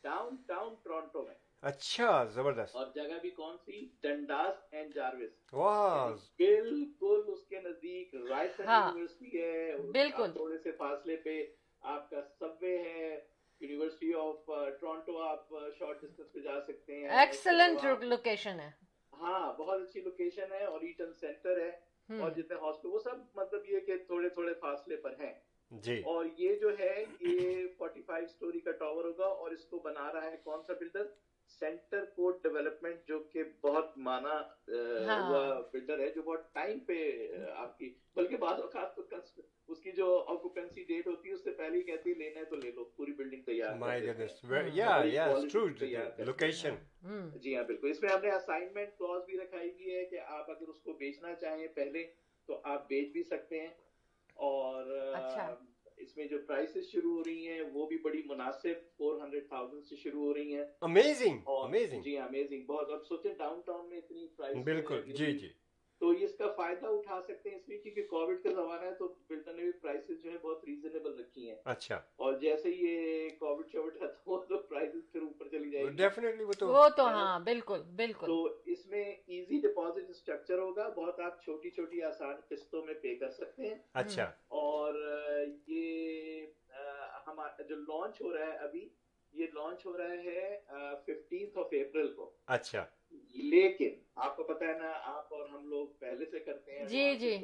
ڈاؤن ٹاؤن ٹورنٹو میں۔ اچھا زبردست۔ اور جگہ بھی کون سی؟ ڈنڈاس اینڈ جارویس واہ۔ بالکل اس کے نزدیک رائٹ ہاں۔ یونیورسٹی ہے۔ بالکل۔ تھوڑے سے فاصلے پہ آپ کا سب وے ہے۔ یونیورسٹی آف ٹورنٹو آپ شارٹ ڈسٹینس پہ جا سکتے ہیں۔ ایکسلنٹ لوکیشن ہے۔ ہاں بہت اچھی لوکیشن ہے اور ایٹن سینٹر ہے۔ اور جتنے ہاسٹل وہ سب مطلب یہ کہ تھوڑے تھوڑے فاصلے پر ہیں۔ جی۔ اور یہ جو ہے یہ فورٹی فائیو اسٹوری کا ٹاور ہوگا اور اس کو بنا رہا ہے کون سا بلڈر سینٹر کوڈ ڈیولپمنٹ جو کہ بہت مانا ہوا بلڈر ہے جو بہت ٹائم پہ آپ کی بلکہ بعض اوقات تو اس کی جو آکوپینسی ڈیٹ ہوتی ہے اس سے پہلے ہی کہتی ہے لینا ہے تو لے لو پوری بلڈنگ تیار لوکیشن ہاں۔ ہاں۔ جی ہاں بالکل۔ اس میں ہم نے اسائنمنٹ کلاز بھی رکھائی ہوئی ہے کہ آپ اگر اس کو بیچنا چاہیں پہلے تو آپ بیچ بھی سکتے ہیں۔ اور اس میں جو پرائسز شروع ہو رہی ہیں وہ بھی بڑی مناسب 400,000 سے شروع ہو رہی ہیں۔ امیزنگ امیزنگ جی امیزنگ بہت اب سوچیں ڈاؤن ٹاؤن میں اتنی پرائس بالکل جی جی۔ تو اس کا فائدہ اٹھا سکتے ہیں اس لیے کیونکہ کووڈ کا زمانہ ہے تو بلڈر نے بھی پرائسز جو ہے بہت ریزنیبل رکھی ہیں۔ اچھا۔ اور جیسے یہ کووڈ شوٹ ہے تو وہ تو پرائسز پھر اوپر چلی جائے گی۔ ڈیفینیٹلی وہ تو وہ تو ہاں بالکل بالکل۔ تو اس میں ایزی ڈپازٹ اسٹرکچر ہوگا بہت آپ چھوٹی چھوٹی آسان قسطوں میں پے کر سکتے ہیں۔ اچھا۔ اور یہ ہمارا جو لانچ ہو رہا ہے ابھی یہ لانچ ہو رہا ہے ففٹینتھ آف اپریل کو۔ اچھا۔ لیکن آپ کو پتا ہے نا آپ اور ہم لوگ پہلے سے کرتے ہیں۔ جی جی۔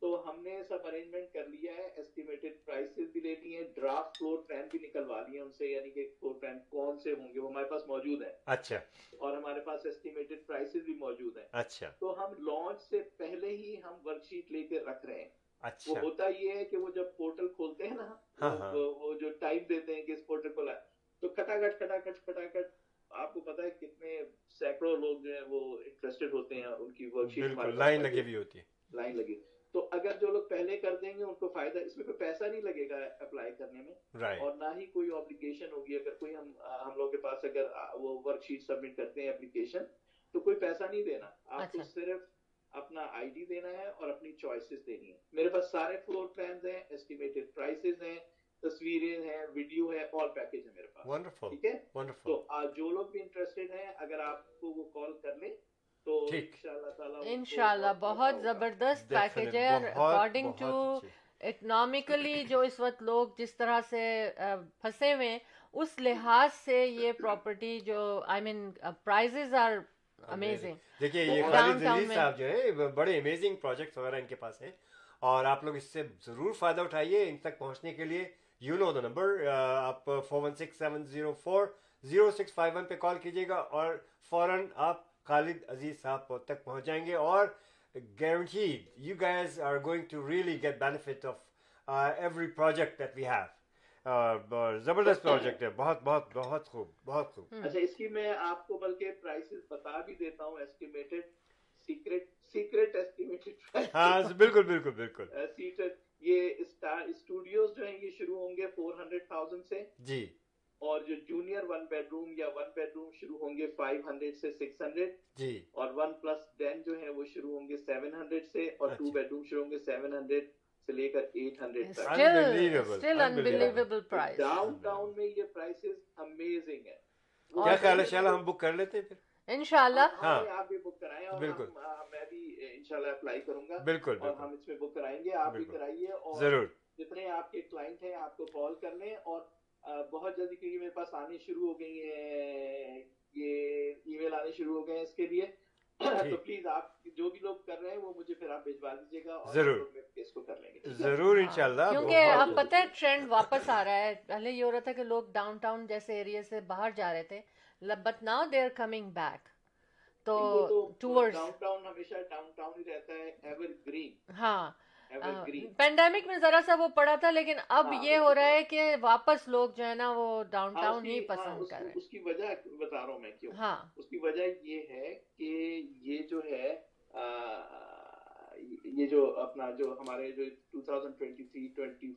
تو ہم نے سب ارینجمنٹ کر لیا ہے ایسٹیمیٹڈ پرائسز بھی لے لی ہیں ڈرافٹ فلور پلان بھی نکلوا لیے ان سے یعنی کہ فلور پلان کون سے ہوں گے وہ ہمارے پاس موجود ہیں۔ اچھا۔ اور ہمارے پاس ایسٹیمیٹڈ پرائسز بھی موجود ہیں۔ اچھا۔ تو ہم لانچ سے پہلے ہی ہم ورک شیٹ لے کے رکھ رہے ہیں۔ اچھا۔ وہ ہوتا یہ ہے کہ وہ جب پورٹل کھولتے ہیں نا ہاں، ہاں۔ وہ جو ٹائپ دیتے ہیں کہ اس پورٹل کھولا ہے تو کٹا کٹ کٹا کٹ کٹا کٹ آپ کو پتا ہے کتنے سینکڑوں لوگ جو ہیں وہ انٹرسٹڈ ہوتے ہیں ان کی ورک شیٹ لائن لگی ہوئی ہوتی ہے۔ لائن لگی تو اگر جو لوگ پہلے کر دیں گے ان کو فائدہ اس میں کوئی پیسہ نہیں لگے گا اپلائی کرنے میں۔ اور نہ ہی کوئی آبلیگیشن ہوگی۔ اگر کوئی ہم ہم لوگ کے پاس اگر وہ ورک شیٹ سبمٹ کرتے ہیں اپلیکیشن تو کوئی پیسہ نہیں دینا۔ آپ کو اچھا۔ صرف اپنا آئی ڈی دینا ہے اور اپنی چوائسز دینی ہے میرے پاس سارے فلور پلانز ہیں ایسٹیمیٹڈ پرائسز ہیں تصویریں ہیں ویڈیو ہے آل پیکج ہے میرے پاس۔ ٹھیک ہے؟ تو جو لوگ بھی انٹرسٹڈ ہیں اگر آپ کو وہ کال کر لیں تو ان شاء اللہ بہت زبردست پیکج ہے۔ اکارڈنگ ٹو اکنامیکلی جو اس وقت لوگ جس طرح سے پھنسے ہوئے ہیں اس لحاظ سے یہ پراپرٹی جو آئی مین پرائزز آر دیکھیے یہ خالد عزیز صاحب جو ہے بڑے امیزنگ پروجیکٹ وغیرہ ان کے پاس ہے اور آپ لوگ اس سے ضرور فائدہ اٹھائیے ان تک پہنچنے کے لیے۔ یو نو دا نمبر آپ four one six seven zero four zero six five one پہ کال کیجیے گا اور فوراً آپ خالد عزیز صاحب تک پہنچ جائیں گے۔ اور guaranteed you guys are going to really get benefit of every project that we have زبردست پروجیکٹ ہے بہت بہت بہت خوب بہت خوب۔ اچھا اس کی میں آپ کو بلکہ پرائسز بتا بھی دیتا ہوں ایسٹیمیٹڈ سیکرٹ سیکرٹ ہاں بالکل بالکل بالکل۔ سیکرٹ یہ اسٹوڈیوز جو ہیں یہ شروع ہوں گے فور ہنڈریڈ تھاؤزینڈ سے۔ جی۔ اور جو جونیئر ون بیڈ روم یا ون بیڈ روم شروع ہوں گے فائیو ہنڈریڈ سے سکس ہنڈریڈ جی۔ اور ون پلس ٹین جو ہیں وہ شروع ہوں گے سیون ہنڈریڈ سے۔ اور ٹو بیڈ روم شروع ہوں گے سیون ہنڈریڈ سے لے کر ایٹ ہنڈریڈ ڈاؤن ٹاؤن میں یہ پرائسز امیزنگ ہے کیا خیال ہے ہم بک کر لیتے ہیں پھر؟ اللہ ہاں،, ہاں،, ہاں آپ بھی بک کرائیں اور بالکل۔ ہاں، میں بھی اپلائی کروں گا۔ بالکل اور ہم اس میں بک کرائیں گے آپ بھی کرائیے اور ضرور۔ جتنے آپ کے کلائنٹ ہیں آپ کو کال کر لیں اور بہت جلدی کیونکہ میرے پاس آنے شروع ہو گئی ہیں یہ ای میل آنے شروع ہو گئے ہیں اس کے لیے۔ تو پلیز آپ جو بھی لوگ کر رہے ہیں وہ مجھے پھر آپ بھیجوا دیجیے گا ضرور۔ اس کو کر لیں کیونکہ اب پتہ ہے ٹرینڈ واپس آ رہا ہے۔ پہلے یہ ہو رہا تھا کہ لوگ ڈاؤن ٹاؤن جیسے ایریا سے باہر جا رہے تھے but now they are coming back تو ٹورز ڈاؤن ٹاؤن ہمیشہ ڈاؤن ٹاؤن ہی رہتا ہے ایور گرین ہاں پینڈیمک میں ذرا سا وہ پڑا تھا لیکن اب ہاں، یہ ہو رہا ہے کہ واپس لوگ جو ہے نا وہ ڈاؤن ہاں، ٹاؤن ہی ہاں، پسند کر رہے ہیں۔ اس کی وجہ بتا رہا ہوں میں کیوں؟ ہاں۔ اس کی وجہ یہ ہے جو ہمارے جو 2023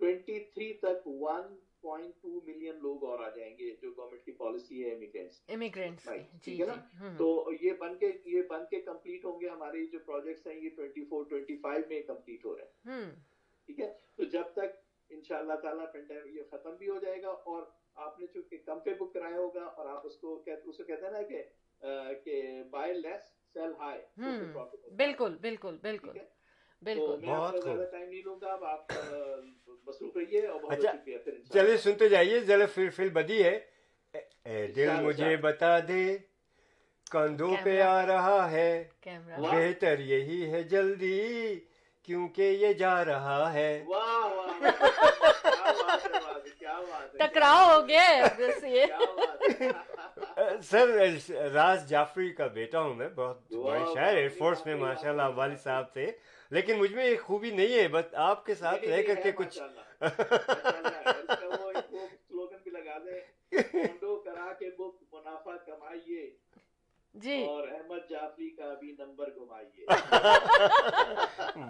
2023 تک 1.2 ملین لوگ اور آ جائیں گے جو گورنمنٹ کی پالیسی ہے امیگرینٹس امیگرینٹس جی، ٹھیک ہے نا؟ جی، تو یہ بن کے یہ بن کے کمپلیٹ ہوں گے ہمارے جو پروجیکٹس ہیں یہ 24 25 میں کمپلیٹ ہو رہے ہیں۔ ٹھیک ہے؟ تو جب تک انشاءاللہ اللہ تعالیٰ پینڈیمک یہ ختم بھی ہو جائے گا اور آپ نے چونکہ کم پہ بک کرایا ہوگا اور آپ اس کو اس کو کہتے ہیں نا کہ کہ بائی لیس سیل ہائی بالکل بالکل بالکل۔ بالکل۔ میں آپ کا زیادہ ٹائم نہیں لوں گا اب آپ مصروف رہیے اور بہت اچھا شکریہ چلیے سنتے جائیے ذرا پھر فل بدی ہے۔ اے دل مجھے بتا دے کندھوں پہ آ رہا ہے۔ کیمرہ۔ بہتر یہی ہے جلدی کیونکہ یہ جا رہا ہے۔ ٹکراؤ ہو گیا سر راز جعفری کا بیٹا ہوں میں بہت شاعر ایئر فورس میں ماشاء اللہ والد صاحب تھے۔ لیکن مجھ میں ایک خوبی نہیں ہے بس آپ کے ساتھ رہ کر کے کچھ سلوگن بھی لگا دیں کونڈو کرا کے بک منافع کمائیے جی۔ اور احمد جعفری کا بھی نمبر گھمائیے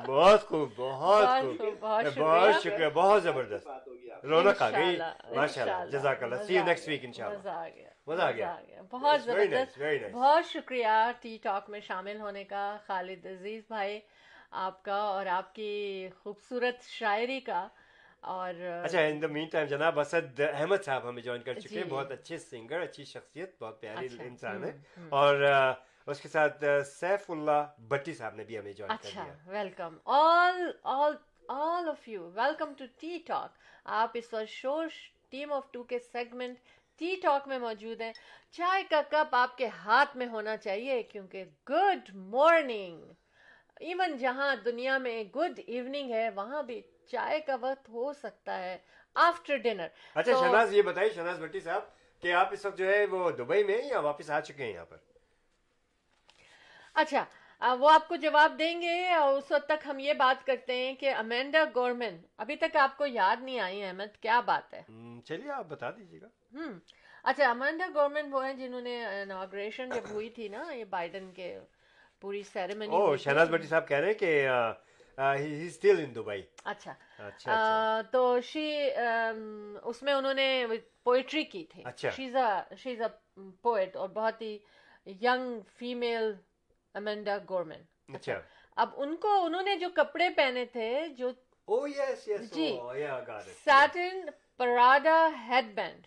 بہت خوب بہت بہت خوب۔ بہت شکریہ۔ بہت زبردست بات ہوگی آپ رونق آ گئی۔ ماشاء اللہ جزاک اللہ سی نیکسٹ ویک انشاءاللہ۔ مزہ آ گیا مزہ آ گیا۔ بہت زبردست nice, very nice. بہت شکریہ ٹی ٹاک میں شامل ہونے کا خالد عزیز بھائی۔ آپ کا اور آپ کی خوبصورت شاعری کا اور اچھا ان دا مین ٹائم جناب اسد احمد صاحب ہمیں جوائن کر چکے ہیں جی۔ بہت اچھے سنگر اچھی شخصیت بہت پیاری اچھا، انسان ہے۔ اور اس کے ساتھ سیف اللہ بٹی صاحب نے بھی ہمیں جوائن کر اچھا دیا۔ Welcome all all all of you welcome to T Talk آپ اس وقت شور ٹیم آف ٹو کے سیگمنٹ ٹی ٹاک میں موجود ہیں۔ چائے کا کپ آپ کے ہاتھ میں ہونا چاہیے کیونکہ گڈ مارننگ ایون جہاں دنیا میں گڈ ایوننگ ہے وہاں بھی چائے کا وقت ہو سکتا ہے آفٹر ڈنر اچھا شہناز یہ بتائیے شہناز بٹی صاحب کہ آپ اس وقت جو ہے وہ دبئی میں یا واپس آ چکے ہیں یہاں پر؟ اچھا وہ آپ کو جواب دیں گے اور اس وقت تک ہم یہ بات کرتے ہیں کہ امینڈا گورمن ابھی تک آپ کو یاد نہیں آئی احمد کیا بات ہے؟ چلیے آپ بتا دیجیے گا۔ اچھا امینڈا گورمن وہ ہیں جنہوں نے اناگریشن جب ہوئی تھی نا یہ بائیڈن کے پوری سیریمنی او شہناز بٹی صاحب کہہ رہے ہیں کہ اسٹل ان دبئی اچھا۔ اچھا اچھا۔ تو شی اس میں انہوں نے پوئٹری کی تھی۔ شیز شیز اے پوئٹ اور بہت ہی ینگ فیمیل امینڈا گورمن اچھا۔ اب ان کو انہوں نے جو کپڑے پہنے تھے جو جی۔ جی satin Prada headband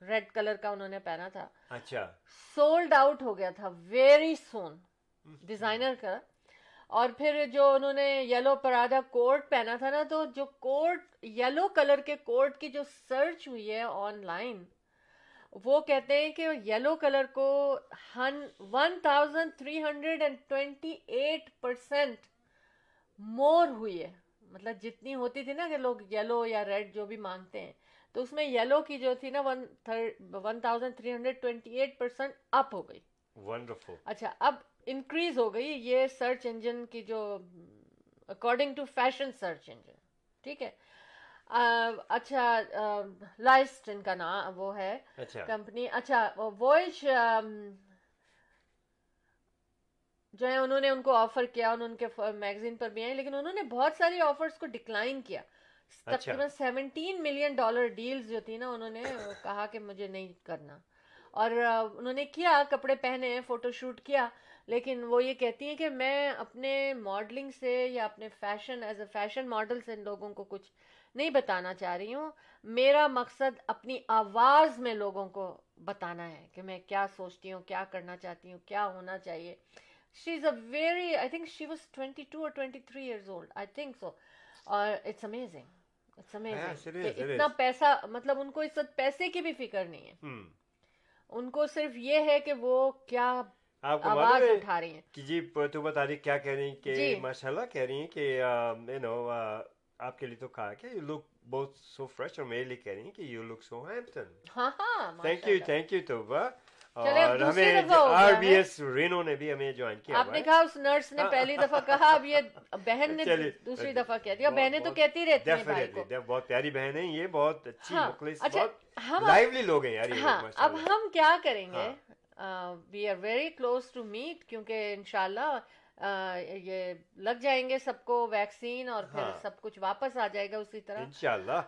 red colour کا انہوں نے پہنا تھا۔ اچھا۔ سولڈ آؤٹ ہو گیا تھا ویری سون ڈیزائنر کا اور پھر جو انہوں نے یلو پراڈا کوٹ پہنا تھا نا تو جو کوٹ یلو کلر کے کوٹ کی جو سرچ ہوئی ہے آن لائن وہ کہتے ہیں کہ یلو کلر کو one thousand three hundred and twenty eight percent more ہوئی ہے۔ مطلب جتنی ہوتی تھی نا کہ لوگ یلو یا ریڈ جو بھی مانگتے ہیں تو اس میں یلو کی جو تھی نا one one thousand three hundred twenty eight percent up ہو گئی۔ ونڈرفل اچھا اب انکریز ہو گئی یہ سرچ انجن کی جو according to fashion search engine ٹھیک ہے؟ اچھا لائسٹ ان کا نام وہ ہے اچھا۔ کمپنی اچھا وائش جو ہے انہوں نے ان کو آفر کیا انہوں ان کے میگزین پر بھی آئے لیکن انہوں نے بہت ساری آفرز کو ڈکلائن کیا۔ اچھا۔ تقریباً سیونٹین ملین ڈالر ڈیلز جو تھی نا انہوں نے کہا کہ مجھے نہیں کرنا۔ اور انہوں نے کیا کپڑے پہنے فوٹو شوٹ کیا۔ لیکن وہ یہ کہتی ہیں کہ میں اپنے ماڈلنگ سے یا اپنے fashion as a fashion model سے ان لوگوں کو کچھ نہیں بتانا چاہ رہی ہوں۔ میرا مقصد اپنی آواز میں لوگوں کو بتانا ہے کہ میں کیا سوچتی ہوں کیا کرنا چاہتی ہوں کیا ہونا چاہیے۔ She is a very I think she was twenty two اور twenty three years old I think so اور اٹس امیزنگ اٹس امیزنگ اتنا. پیسہ مطلب ان کو اس وقت پیسے کی بھی فکر نہیں ہے۔ ہم ان کو صرف یہ ہے کہ وہ کیا آپ کو معلوم ہے اٹھا رہی ہیں۔ کہ جی تو بتا رہی کیا کہہ رہی ہیں کہ جی۔ ماشاء اللہ کہہ رہی ہیں کہ یو نو آپ کے لیے تو کہا کہ یو لک بہت سو فریش اور میرے لیے کہہ رہی ہیں کہ یو لک سو ہاں ہاں تھینک یو تھینک یو توبہ۔ اور ہمیں آر۔ بی ایس رینو نے بھی ہمیں جوائن کیا آپ نے کہا اس نرس نے پہلی دفعہ کہا اب یہ بہن نے دوسری دفعہ کہہ دیا۔ بہنیں تو کہتی رہتی ہیں بھائی کو۔ بہت پیاری بہن ہیں یہ بہت اچھی ہاں، مخلص اچھا، بہت ہم- لائیولی لوگ ہیں یار ہاں اب ہم کیا کریں گے؟ ہاں۔ We are very close to meet کیونکہ انشاءاللہ یہ لگ جائیں گے سب کو ویکسین اور پھر ہاں۔ سب کچھ واپس آ جائے گا اسی طرح انشاءاللہ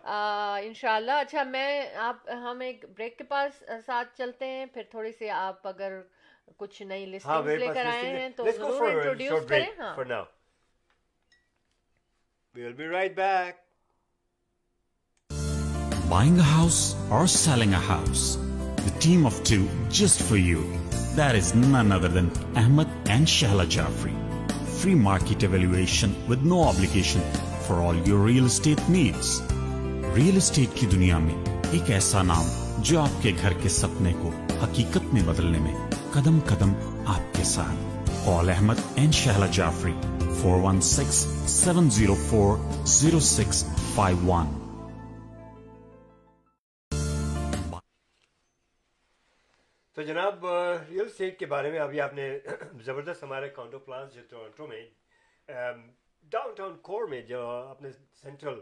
انشاءاللہ اچھا میں آپ ہم ایک بریک کے پاس ساتھ چلتے ہیں پھر تھوڑی سی آپ اگر کچھ نئی ہاں لسٹنگ میرے لے کر آئے۔ ہیں تو ضرور انٹروڈیوس کریں ہاں for now. We'll be right back. Buying a house or selling a house? team of two just for you. That is none other than Ahmed and Shahla Jafri. Free market evaluation with no obligation for all your real estate needs. Real estate کی دنیا میں ایک ایسا نام جو آپ کے گھر کے سپنے کو حقیقت میں بدلنے میں قدم قدم آپ کے ساتھ call Ahmed and Shehla Jafri four one six seven zero four zero six five one تو جناب ریئل اسٹیٹ کے بارے میں ابھی آپ نے زبردست ہمارے کانڈو پلانس جو ٹورنٹو میں ڈاؤن ٹاؤن کور میں جو اپنے سینٹرل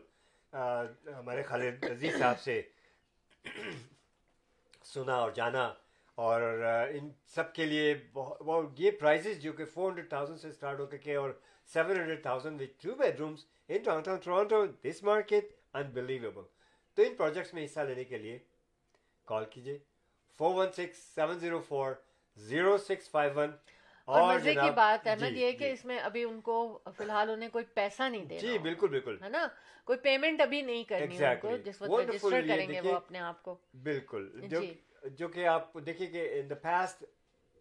ہمارے خالد عزیز صاحب سے سنا اور جانا اور ان سب کے لیے بہت یہ پرائزز جو کہ فور ہنڈریڈ تھاؤزینڈ سے اسٹارٹ ہو کے کے اور seven hundred thousand with two bedrooms in downtown Toronto this market unbelievable تو ان پروجیکٹس میں حصہ لینے کے لیے کال کیجیے اور مزے کی بات ہے احمد جی، یہ کہ جی۔ اس میں ابھی ان کو فی الحال انہیں کوئی پیسہ نہیں دے جی بالکل بالکل۔ ہے نا؟ کوئی پیمنٹ ابھی نہیں کرنی ان کو جس وقت رجسٹر کریں گے وہ اپنے آپ کو۔ بالکل۔ جو جی۔ کہ آپ دیکھیے کہ ان دا پاسٹ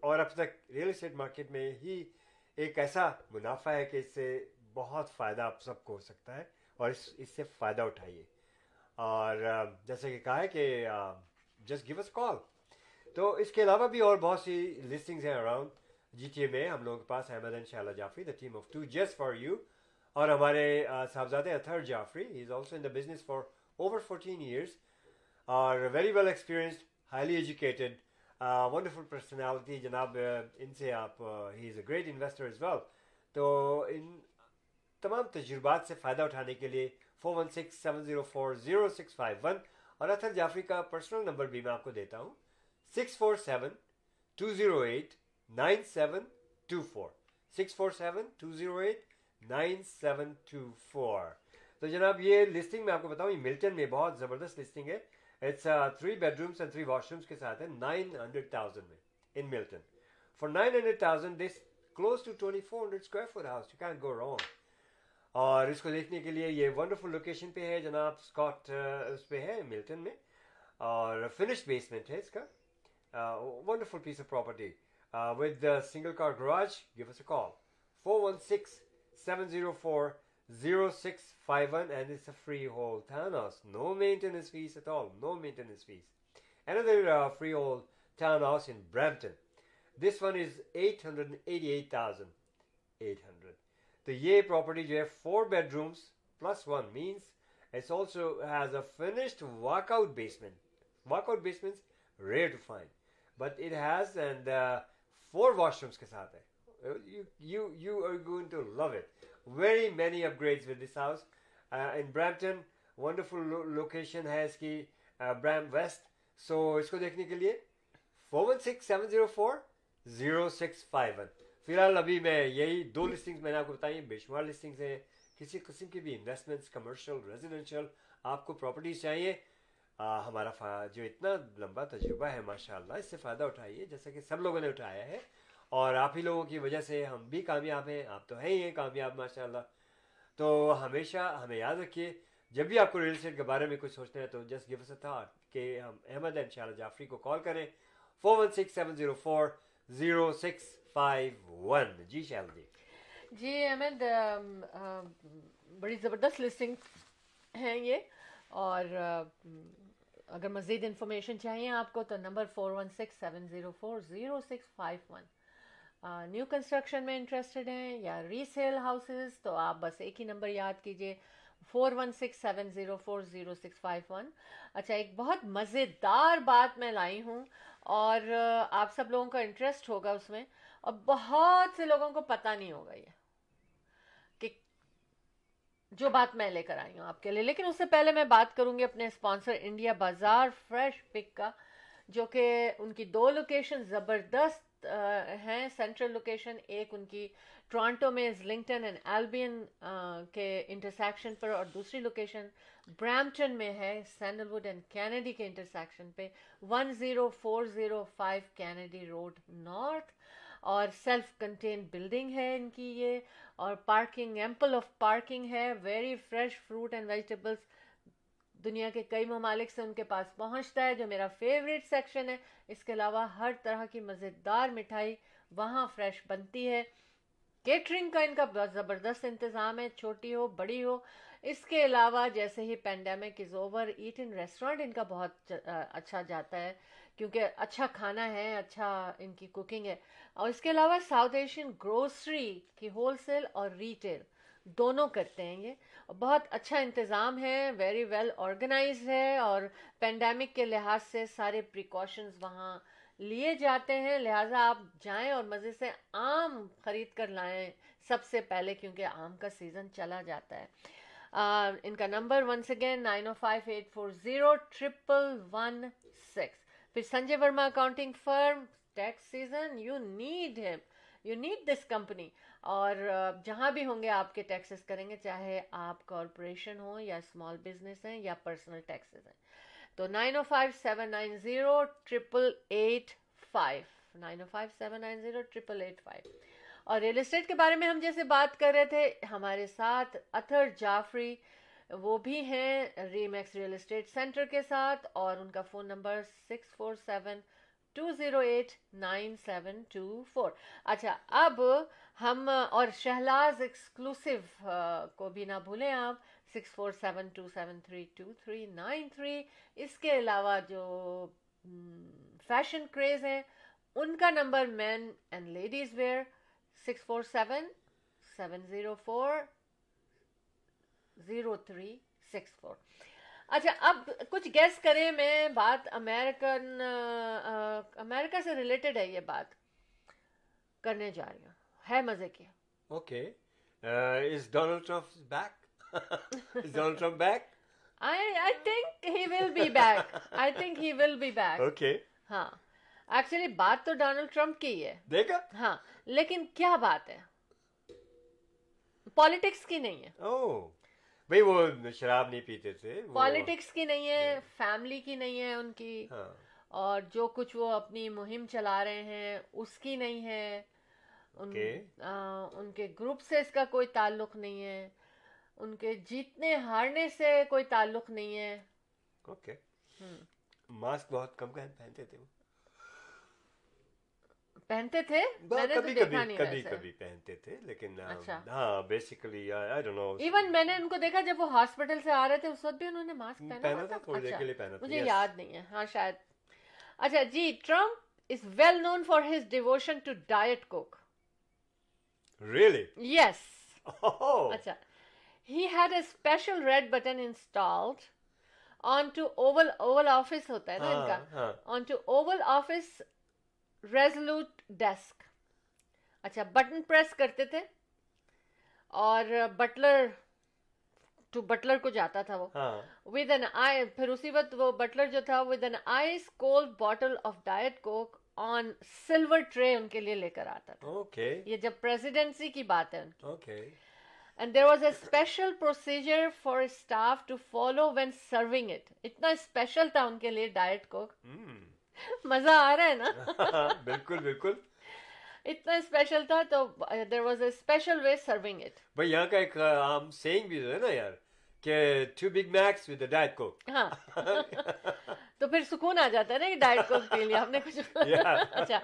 اور اب تک ریئل اسٹیٹ مارکیٹ میں ہی ایک ایسا منافع ہے کہ اس سے بہت فائدہ آپ سب کو ہو سکتا ہے اور اس اس سے فائدہ اٹھائیے۔ اور جیسے کہ کہا ہے کہ جسٹ گیو اس کال تو اس کے علاوہ بھی اور بہت سی لسٹنگز ہیں اراؤنڈ جی ٹی اے میں ہم لوگوں کے پاس، احمد ان شاء اللہ Jafri the team of two just for you اور ہمارے صاحبزادے Athar Jafri he is also in the business for over fourteen years اور very well experienced highly educated wonderful personality جناب ان سے آپ he is a great investor as well تو ان تمام تجربات سے فائدہ اٹھانے کے لیے four one six seven zero four zero six five one اور اطہر جعفری کا پرسنل نمبر بھی میں آپ کو دیتا ہوں۔ Six four seven two zero eight nine seven two four six four seven two zero eight nine seven two four تو جناب، یہ لسٹنگ میں آپ کو بتاؤں، یہ ملٹن میں بہت زبردست لسٹنگ ہے۔ It's three bedrooms and three washrooms کے ساتھ ہے نائن ہنڈریڈ تھاؤزینڈ میں in Milton for nine hundred thousand this close to twenty four hundred square feet house you can go wrong اور اس کو دیکھنے کے لیے یہ ونڈرفل لوکیشن پہ ہے جناب اسکاٹ uh, اس پہ ہے ملٹن میں۔ اور فنش بیسمنٹ ہے اس کا۔ Wonderful piece of property with single car garage call four one six seven zero four zero six فائیوٹنس تو یہ پروپرٹی جو ہے four bedrooms plus also has a finished walk out basement basements rear to fine but it has and four washrooms کے ساتھ ہے very many upgrade with this house in Brampton wonderful location ہے اس کی برام waste سو اس کو دیکھنے کے لیے four one six seven zero four zero six five one فی الحال ابھی میں یہی دو لسٹنگز میں نے آپ کو بتائی بے شمار لسٹنگز ہیں کسی قسم کی بھی انویسٹمنٹس کمرشل ریزیڈینشیل آپ کو پراپرٹیز چاہیے ہمارا جو اتنا لمبا تجربہ ہے ماشاء اللہ اس سے فائدہ اٹھائیے، جیسا کہ سب لوگوں نے اٹھایا ہے۔ اور آپ ہی لوگوں کی وجہ سے ہم بھی کامیاب ہیں، آپ تو ہیں ہی ہیں کامیاب ماشاء اللہ تو ہمیشہ ہمیں یاد رکھیے، جب بھی آپ کو ریئل اسٹیٹ کے بارے میں کچھ سوچنا ہے، تو جسٹ گیو تھا کہ ہم احمد ان شاء اللہ جعفری کو کال کریں۔ Four one six seven zero four zero six five one جی شیل جی۔ جی احمد بڑی زبردست لسٹنگ ہیں یہ۔ اور اگر مزید انفارمیشن چاہیے آپ کو تو number four one six seven zero four zero six five one new construction میں انٹرسٹڈ ہیں یا ری سیل ہاؤسز تو آپ بس ایک ہی نمبر یاد کیجیے four one six seven zero four zero six five one اچھا ایک بہت مزیدار بات میں لائی ہوں اور آپ سب لوگوں کا انٹرسٹ ہوگا اس میں اور بہت سے لوگوں کو پتہ نہیں ہوگا یہ۔ جو بات میں لے کر آئی ہوں آپ کے لیے۔ لیکن اس سے پہلے میں بات کروں گی اپنے sponsor India Bazaar fresh pick کا، جو کہ ان کی دو لوکیشن زبردست ہیں۔ سینٹرل لوکیشن ایک ان کی ٹورانٹو میں زلنگٹن اینڈ البین کے انٹرسیکشن پر، اور دوسری لوکیشن برامپٹن میں ہے سینڈل وڈ اینڈ کینیڈی کے انٹرسیکشن پہ۔ One zero four zero five Kennedy road north اور سیلف کنٹین بلڈنگ ہے ان کی یہ، اور پارکنگ ایمپل آف پارکنگ ہے very fresh fruit and vegetables دنیا کے کئی ممالک سے ان کے پاس پہنچتا ہے، جو میرا فیوریٹ سیکشن ہے۔ اس کے علاوہ ہر طرح کی مزیدار مٹھائی وہاں فریش بنتی ہے۔ کیٹرنگ کا ان کا بہت زبردست انتظام ہے، چھوٹی ہو، بڑی ہو۔ اس کے علاوہ جیسے ہی pandemic is over eat in restaurant ان کا بہت اچھا جاتا ہے۔ کیونکہ اچھا کھانا ہے اچھا ان کی کوکنگ ہے۔ اور اس کے علاوہ ساؤتھ ایشین گروسری کی ہول سیل اور ریٹیل دونوں کرتے ہیں یہ۔ بہت اچھا انتظام ہے ویری ویل آرگنائز ہے اور پینڈیمک کے لحاظ سے سارے پریکاشنز وہاں لیے جاتے ہیں۔ لہٰذا آپ جائیں اور مزے سے آم خرید کر لائیں سب سے پہلے کیونکہ آم کا سیزن چلا جاتا ہے۔ ان کا number once again nine O five eight four zero triple one six پھر Sanjay Verma accounting firm tax season you need hmm you need this company اور جہاں بھی ہوں گے آپ کے ٹیکسز کریں گے، چاہے آپ کارپوریشن ہوں یا اسمال بزنس ہیں یا پرسنل ٹیکسز ہیں. تو nine O five seven nine zero triple eight five nine O five seven nine zero triple eight five اور ریئل اسٹیٹ کے بارے میں ہم جیسے بات کر رہے تھے، ہمارے ساتھ اتھر جعفری وہ بھی ہیں Remax real estate centre کے ساتھ اور ان کا phone number six four seven two zero eight nine seven two four اچھا اب ہم اور شہلاز ایکسکلوسو کو بھی نہ بھولیں آپ six four seven two seven three two three nine three اس کے علاوہ جو فیشن کریز ہیں، ان کا number men and ladies wear six four seven seven zero four zero three six four اچھا اب کچھ گیس کریں میں بات امیرکن امیرکا سے ریلیٹڈ ہے یہ بات کرنے جا رہی ہوں۔ ہے مزے کی okay is Donald Trump back is Donald Trump back I think he will be back I think he will be back okay ہاں۔ ایکچولی بات تو ڈونلڈ ٹرمپ کی ہے۔ دیکھا؟ ہاں لیکن کیا بات ہے؟ پالیٹکس کی نہیں ہے۔ او بھائی وہ شراب نہیں پیتے تھے پالیٹکس کی نہیں ہے فیملی کی نہیں ہے ان کی۔ ہاں۔ اور جو کچھ وہ اپنی مہم چلا رہے ہیں اس کی نہیں ہے۔ ان کے؟ گروپ سے اس کا کوئی تعلق نہیں ہے۔ ان کے جیتنے ہارنے سے کوئی تعلق نہیں ہے۔ اوکے۔ ماسک بہت کم پہنتے تھے وہ۔ پہنتے تھے؟ کبھی کبھی کبھی کبھی پہنتے تھے لیکن ہاں بیسیکلی ایون میں نے ان کو دیکھا جب وہ ہاسپٹل سے آ رہے تھے اس وقت بھی انہوں نے ماسک پہنا تھا تھوڑی دیر کے لیے پہنا مجھے یاد نہیں ہے۔ ہاں شاید۔ اچھا جی Trump is well known for his devotion to diet coke really yes اچھا۔ He had a special red button installed on to oval oval office ہوتا ہے نا ان کا۔ On to oval office resolute desk اچھا بٹن پریس کرتے تھے اور بٹلر ٹو بٹلر کو جاتا تھا وہ۔ ود این آئی پھر اسی وقت وہ بٹلر جو تھا with an ice cold bottle of diet coke on silver tray ان کے لیے لے کر آتا تھا۔ یہ جب پریزیڈینسی کی بات ہے۔ And there was a special procedure for staff to follow when serving it اتنا اسپیشل تھا ان کے لیے ڈائٹ کوک مزہ آ رہا ہے نا؟ بالکل بالکل۔ اتنا اسپیشل تھا تو there was a special way serving it بھائی یہاں کا ایک عام سینگ بھی ہے نا یار کہ two big macs with diet coke ہاں۔ تو پھر سکون آ جاتا ہے نا کہ ڈائٹ کوک پی لیا ہم نے کچھ اچھا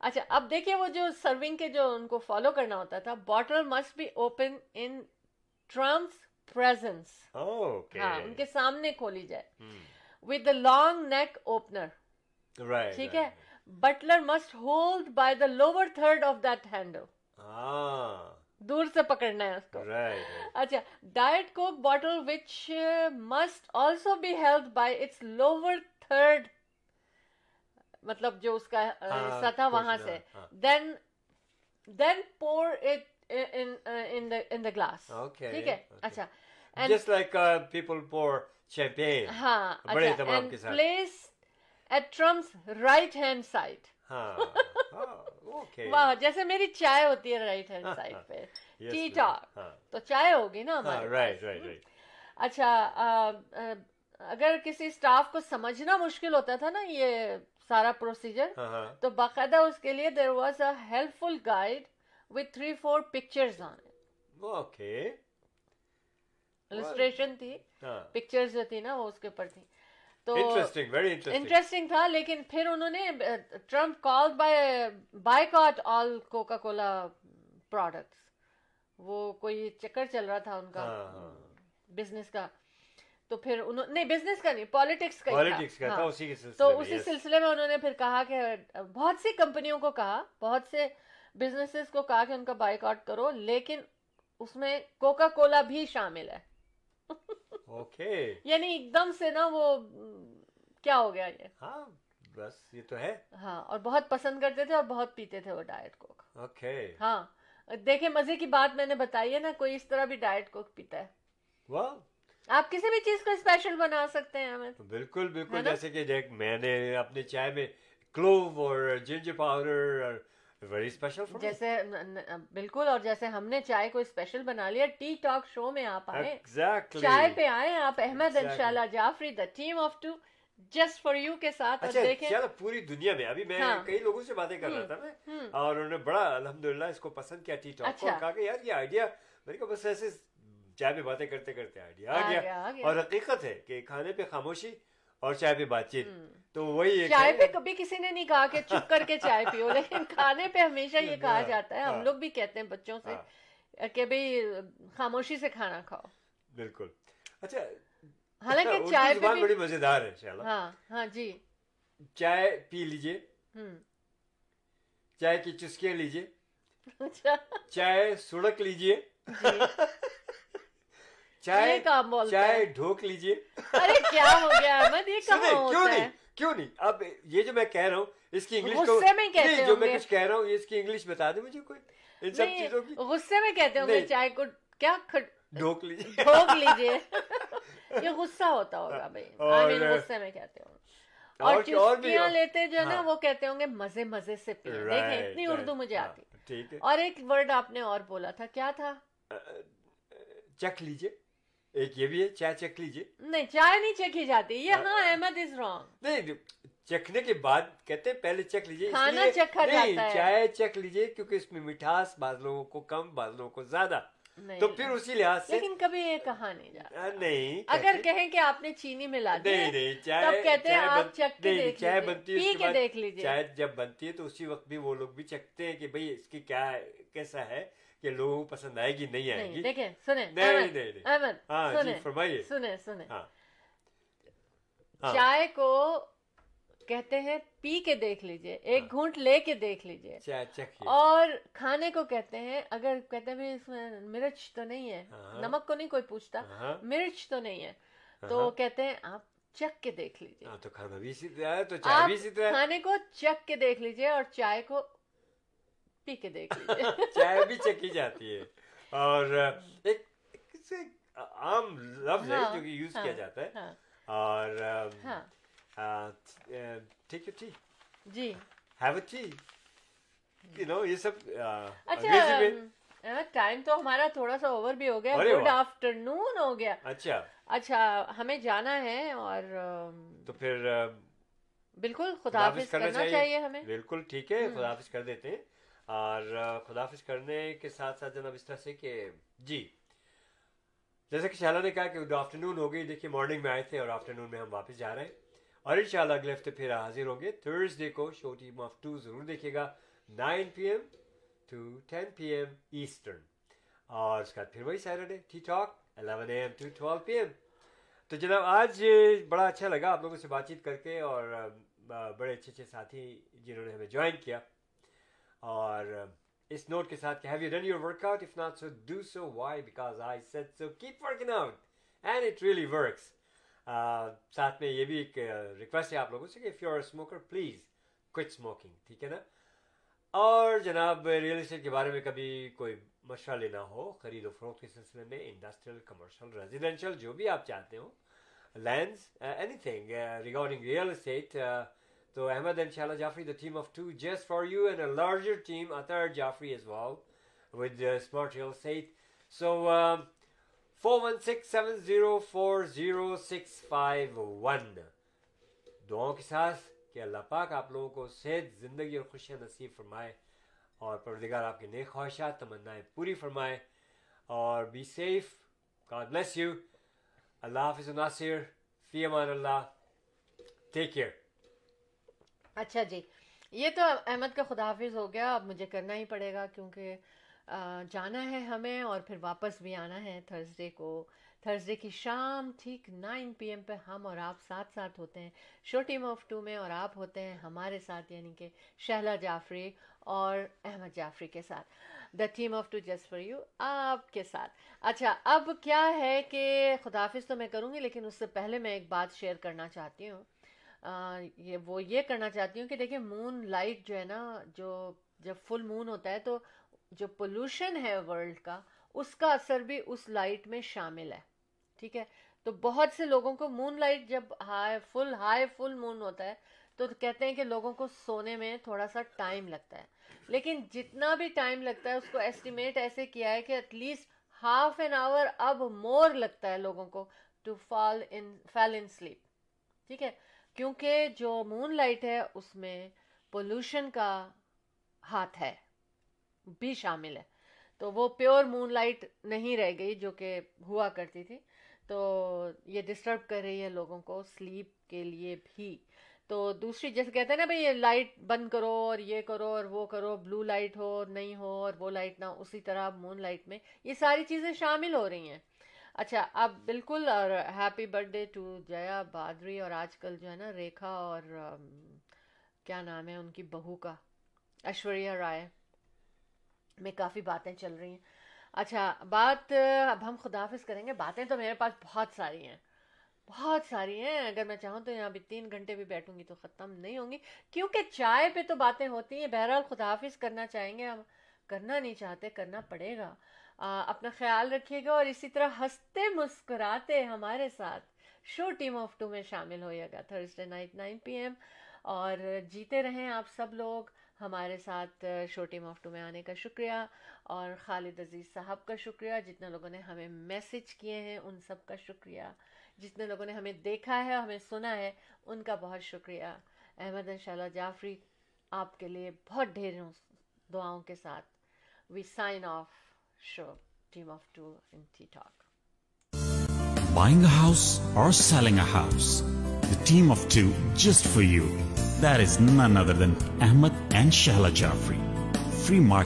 اچھا اب دیکھیے وہ جو سرونگ کے جو ان کو فالو کرنا ہوتا تھا bottle must be open in Trump's presence ہاں ان کے سامنے کھولی جائے۔ With the long neck opener ٹھیک ہے؟ Butler must hold by the lower third of that handle دور سے پکڑنا ہے اس کو۔ اچھا diet coke bottle which must also be held by its lower third مطلب جو اس کا حصہ تھا وہاں سے۔ دین دین پور اٹ ان دا گلاس ٹھیک ہے؟ اچھا پیپل پور چیمپین ہاں place at Trump's right hand side واہ جیسے میری چائے ہوتی ہے رائٹ ہینڈ سائڈ پہ. Tea talk. تو چائے ہوگی نا اچھا اگر کسی اسٹاف کو سمجھنا مشکل ہوتا تھا نا یہ سارا پروسیجر تو باقاعدہ اس کے لیے there was a helpful guide with three four pictures on okay illustration تھی ہاں۔ پکچرز جو تھی نا وہ اس کے اوپر تھی۔ تو انٹرسٹنگ تھا لیکن پھر انہوں نے Trump call by boycott all coca cola products وہ کوئی چکر چل رہا تھا ان کا ہاں ہاں۔ بزنس کا۔ تو پھر انہوں نہیں بزنس کا نہیں پالیٹکس کا ہاں۔ تو اسی. سلسلے میں انہوں نے پھر کہا کہ بہت سی کمپنیوں کو کہا بہت سے بزنسز کو کہا کہ ان کا بائی کاٹ کرو لیکن اس میں کوکا کولا بھی شامل ہے۔ اوکے۔ یعنی ایک دم سے نا وہ کیا ہو گیا یہ؟ ہاں بس یہ تو ہے۔ ہاں اور بہت پسند کرتے تھے اور بہت پیتے تھے وہ ڈائٹ کوک اوکے۔ ہاں دیکھیں مزے کی بات میں نے بتائی ہے نا کوئی اس طرح بھی ڈائٹ کوک پیتا ہے۔ واہ۔ آپ کسی بھی چیز کو اسپیشل بنا سکتے ہیں ہمیں۔ بالکل بالکل؟ جیسے کہ میں نے اپنے چائے میں کلوو اور جنجر پاؤڈر ویری اسپیشل جیسے بالکل اور جیسے ہم نے چائے کو اسپیشل بنا لیا ٹی ٹاک شو میں آپ آئے۔ چائے پہ آئے آپ احمد Exactly. انشاءاللہ Jafri the team of two just for you کے ساتھ۔ اور اچھا دیکھیں پوری دنیا میں۔ ابھی میں ہاں۔ کئی لوگوں سے باتیں کر رہا تھا میں اور انہوں نے بڑا الحمدللہ اس کو پسند کیا ٹی ٹاک کو اچھا۔ کہا کہ یار یہ آئیڈیا میں نے کہا بس ایسے چائے پہ باتیں کرتے کرتے آئیڈیا آ گیا۔ اور حقیقت ہے کہ کھانے پہ خاموشی اور چائے پہ بات چیت۔ تو وہی چائے پہ کبھی کسی نے نہیں کہا کہ چپ کر کے چائے پیو لیکن کھانے پہ ہمیشہ یہ کہا ہاں، جاتا ہے۔ ہم ہاں۔ لوگ بھی کہتے ہیں بچوں ہاں، سے کہ بھئی خاموشی سے کھانا کھاؤ۔ بالکل۔ اچھا حالانکہ اردو چائے پہ بڑی مزیدار ہے ہاں ہاں جی۔ چائے پی لیجیے۔ ہم، چائے کی چسکیاں لیجیے۔ اچھا۔ چائے سڑک لیجیے۔ جی۔ چائے کام بولتا چائے ڈھوک لیجیے۔ ارے کیا ہو گیا؟ احمد یہ کہاں کیوں ہوتا نہیں ہے۔ کیوں نہیں؟ اب یہ جو میں کہہ رہا ہوں اس کی انگلش کو غصے میں کہتے نہیں جو میں ہوں۔ کچھ کہہ رہا ہوں اس کی انگلش بتا دیں مجھے کوئی۔ ان سب چیزوں کی۔ غصے میں کہتے ہوں گے۔ چائے کو کیا ڈھوک لیجیے۔ ڈھوک لیجیے۔ یہ غصہ ہوتا ہوگا بھائی۔ غصے میں کہتے ہوں۔ اور چسکیاں لیتے جو ہے نا ہاں۔ وہ کہتے ہوں گے مزے مزے سے پیے دیکھیں اتنی. اردو مجھے ہاں، آتی۔ ٹھیک ہے۔ اور ایک ورڈ آپ نے اور بولا تھا کیا تھا؟ چکھ لیجیے۔ ایک یہ بھی ہے چائے چکھ لیجیے نہیں چائے نہیں چکھی جاتی یہ ہاں احمد از رانگ نہیں چکھنے کے بعد کہتے ہیں پہلے چکھ لیجیے اس کھانا چکھا جاتا ہے۔ چائے چکھ لیجیے کیونکہ اس میں مٹھاس بعض لوگوں کو کم بعض لوگوں کو زیادہ تو پھر اسی لحاظ سے لیکن کبھی یہ کہا نہیں جاتا نہیں اگر کہیں کہ آپ نے چینی ملا دی نہیں نہیں چائے کہتے ہیں چائے آپ چکھ کے دیکھ چائے بنتی ہے کے دیکھ لیجیے۔ چائے جب بنتی ہے تو اسی وقت بھی وہ لوگ بھی چکھتے ہیں کہ بھئی اس کی کیا کیسا ہے کہ لوگوں کو پسند آئے گی نہیں آئے گی دیکھیں سنیں نہیں نہیں احمد ہاں جی فرمائیے سنیں سنیں چائے کو کہتے ہیں پی کے دیکھ لیجیے ایک۔ گھونٹ لے کے دیکھ لیجیے اور کھانے کو کہتے ہیں اگر کہتے ہیں اس میں مرچ تو نہیں ہے۔ نمک کو نہیں کوئی پوچھتا مرچ تو نہیں ہے تو۔ کہتے ہیں آپ چک کے دیکھ لیجیے تو کھانا بھی اسی طرح ہے تو چائے بھی اسی طرح کھانے کو چک کے دیکھ لیجیے اور چائے کو پی کے دیکھ لیجیے۔ چائے بھی چکی جاتی ہے۔ اور ایک عام لفظ ہے ہاں، جو کہ یوز ہاں، کیا جاتا ہے۔ ہاں۔ اور ٹھیک ہے ٹھیک۔ جی۔ ہیو ٹی یو نو یہ سب اچھا ٹائم تو ہمارا تھوڑا سا اوور بھی ہو گیا۔ گڈ۔ آفٹر نون ہو گیا۔ اچھا۔ اچھا ہمیں جانا ہے اور تو پھر بالکل خداحافظ خداحافظ کرنا چاہیے۔ ہمیں۔ بالکل ٹھیک ہے ہم۔ خداحافظ کر دیتے ہیں۔ اور آ، کرنے کے ساتھ ساتھ جناب اس طرح سے کہ جی جیسے کہ شالا نے کہا کہ آفٹر نون ہو گئی دیکھیے مارننگ میں آئے تھے اور آفٹر نون میں ہم واپس جا رہے ہیں۔ اور انشاءاللہ اگلے ہفتے پھر حاضر ہوں گے۔ تھرسڈے کو شو ٹیم آف ٹو ضرور دیکھیے گا۔ Nine PM to ten PM P M eastern اور اس کے بعد پھر وہی Saturday tea talk eleven AM to twelve twelve P M تو جناب آج بڑا اچھا لگا آپ لوگوں سے بات چیت کر کے اور بڑے اچھے اچھے ساتھی جنہوں نے ہمیں جوائن کیا۔ اور اس نوٹ کے ساتھ کہ have you done your work out if not so do so why because I said so keep working out and it really works ساتھ میں یہ بھی ایک uh, ریکویسٹ ہے آپ لوگوں سے کہ if you are smoker please quit smoking ٹھیک ہے نا؟ اور جناب ریئل اسٹیٹ کے بارے میں کبھی کوئی مشورہ لینا ہو، خرید و فروخت کے سلسلے میں انڈسٹریل کمرشل ریزیڈینشیل جو بھی آپ چاہتے ہو lands anything regarding real estate تو احمد ان شاء اللہ Jafri the team of two just for you and a larger team Athar Jafri is wall with smart real estate so four one six seven zero four zero six five one دعاؤں کے ساتھ کہ اللہ پاک آپ لوگوں کو صحت زندگی اور خوشیاں نصیب فرمائے اور پروردگار آپ کے نیک خواہشات، تمنائیں پوری فرمائے اور be safe God bless you. Allah Hafiz Nasir. Fi Aman Allah. Take care. اچھا جی۔ یہ تو احمد کا خدا حافظ ہو گیا، اب مجھے کرنا ہی پڑے گا کیونکہ جانا ہے ہمیں اور پھر واپس بھی آنا ہے تھرسڈے کو۔ تھرسڈے کی شام ٹھیک نائن پی ایم پہ ہم اور آپ ساتھ ساتھ ہوتے ہیں۔ شو ٹیم آف ٹو میں اور آپ ہوتے ہیں ہمارے ساتھ یعنی کہ شہلا جعفری اور احمد جعفری کے ساتھ۔ The team of two just for you آپ کے ساتھ۔ اچھا اب کیا ہے کہ خداحافظ تو میں کروں گی، لیکن اس سے پہلے میں ایک بات شیئر کرنا چاہتی ہوں۔ یہ وہ یہ کرنا چاہتی ہوں کہ دیکھیں مون لائٹ جو ہے نا، جو جب فل مون ہوتا ہے تو جو پولوشن ہے ورلڈ کا، اس کا اثر بھی اس لائٹ میں شامل ہے، ٹھیک ہے؟ تو بہت سے لوگوں کو مون لائٹ جب high full high full moon ہوتا ہے تو کہتے ہیں کہ لوگوں کو سونے میں تھوڑا سا ٹائم لگتا ہے۔ لیکن جتنا بھی ٹائم لگتا ہے، اس کو ایسٹیمیٹ ایسے کیا ہے کہ at least half an hour اب مور لگتا ہے لوگوں کو to fall in fell in sleep ٹھیک ہے؟ کیونکہ جو مون لائٹ ہے اس میں پولوشن کا ہاتھ ہے بھی شامل ہے۔ تو وہ پیور مون لائٹ نہیں رہ گئی جو کہ ہوا کرتی تھی۔ تو یہ ڈسٹرب کر رہی ہے لوگوں کو سلیپ کے لیے بھی۔ تو دوسری جیسے کہتے ہیں نا بھائی یہ لائٹ بند کرو اور یہ کرو اور وہ کرو بلو لائٹ ہو نہیں ہو اور وہ لائٹ نہ ہو، اسی طرح مون لائٹ میں یہ ساری چیزیں شامل ہو رہی ہیں۔ اچھا اب بالکل اور happy birthday to Jiya Badri اور آج کل جو ہے نا ریکھا اور کیا نام ہے ان کی بہو کا ایشوریا رائے میں کافی باتیں چل رہی ہیں۔ اچھا بات، اب ہم خداحافظ کریں گے، باتیں تو میرے پاس بہت ساری ہیں۔ بہت ساری ہیں، اگر میں چاہوں تو یہاں بھی تین گھنٹے بھی بیٹھوں گی تو ختم نہیں ہوں گی۔ کیونکہ چائے پہ تو باتیں ہوتی ہیں، بہرحال خداحافظ کرنا چاہیں گے ہم۔ کرنا نہیں چاہتے، کرنا پڑے گا۔ آ، اپنا خیال رکھیے گا اور اسی طرح ہنستے مسکراتے ہمارے ساتھ شو ٹیم آف ٹو میں شامل ہوئے گا Thursday night nine P M اور جیتے رہیں آپ سب لوگ ہمارے ساتھ شو ٹیم آف ٹو میں آنے کا شکریہ اور خالد عزیز صاحب کا شکریہ جتنے لوگوں نے ہمیں میسج کیے ہیں ان سب کا شکریہ جتنے لوگوں نے ہمیں دیکھا ہے ہمیں سنا ہے ان کا بہت شکریہ۔ احمد انشاءاللہ جعفری آپ کے لیے بہت ڈھیروں دعاؤں کے ساتھ۔ We sign off show team of two in Tea Talk. Buying a house or selling a house? The team of two just for you. That is none other than Ahmed and Shahla Jafri. Free market.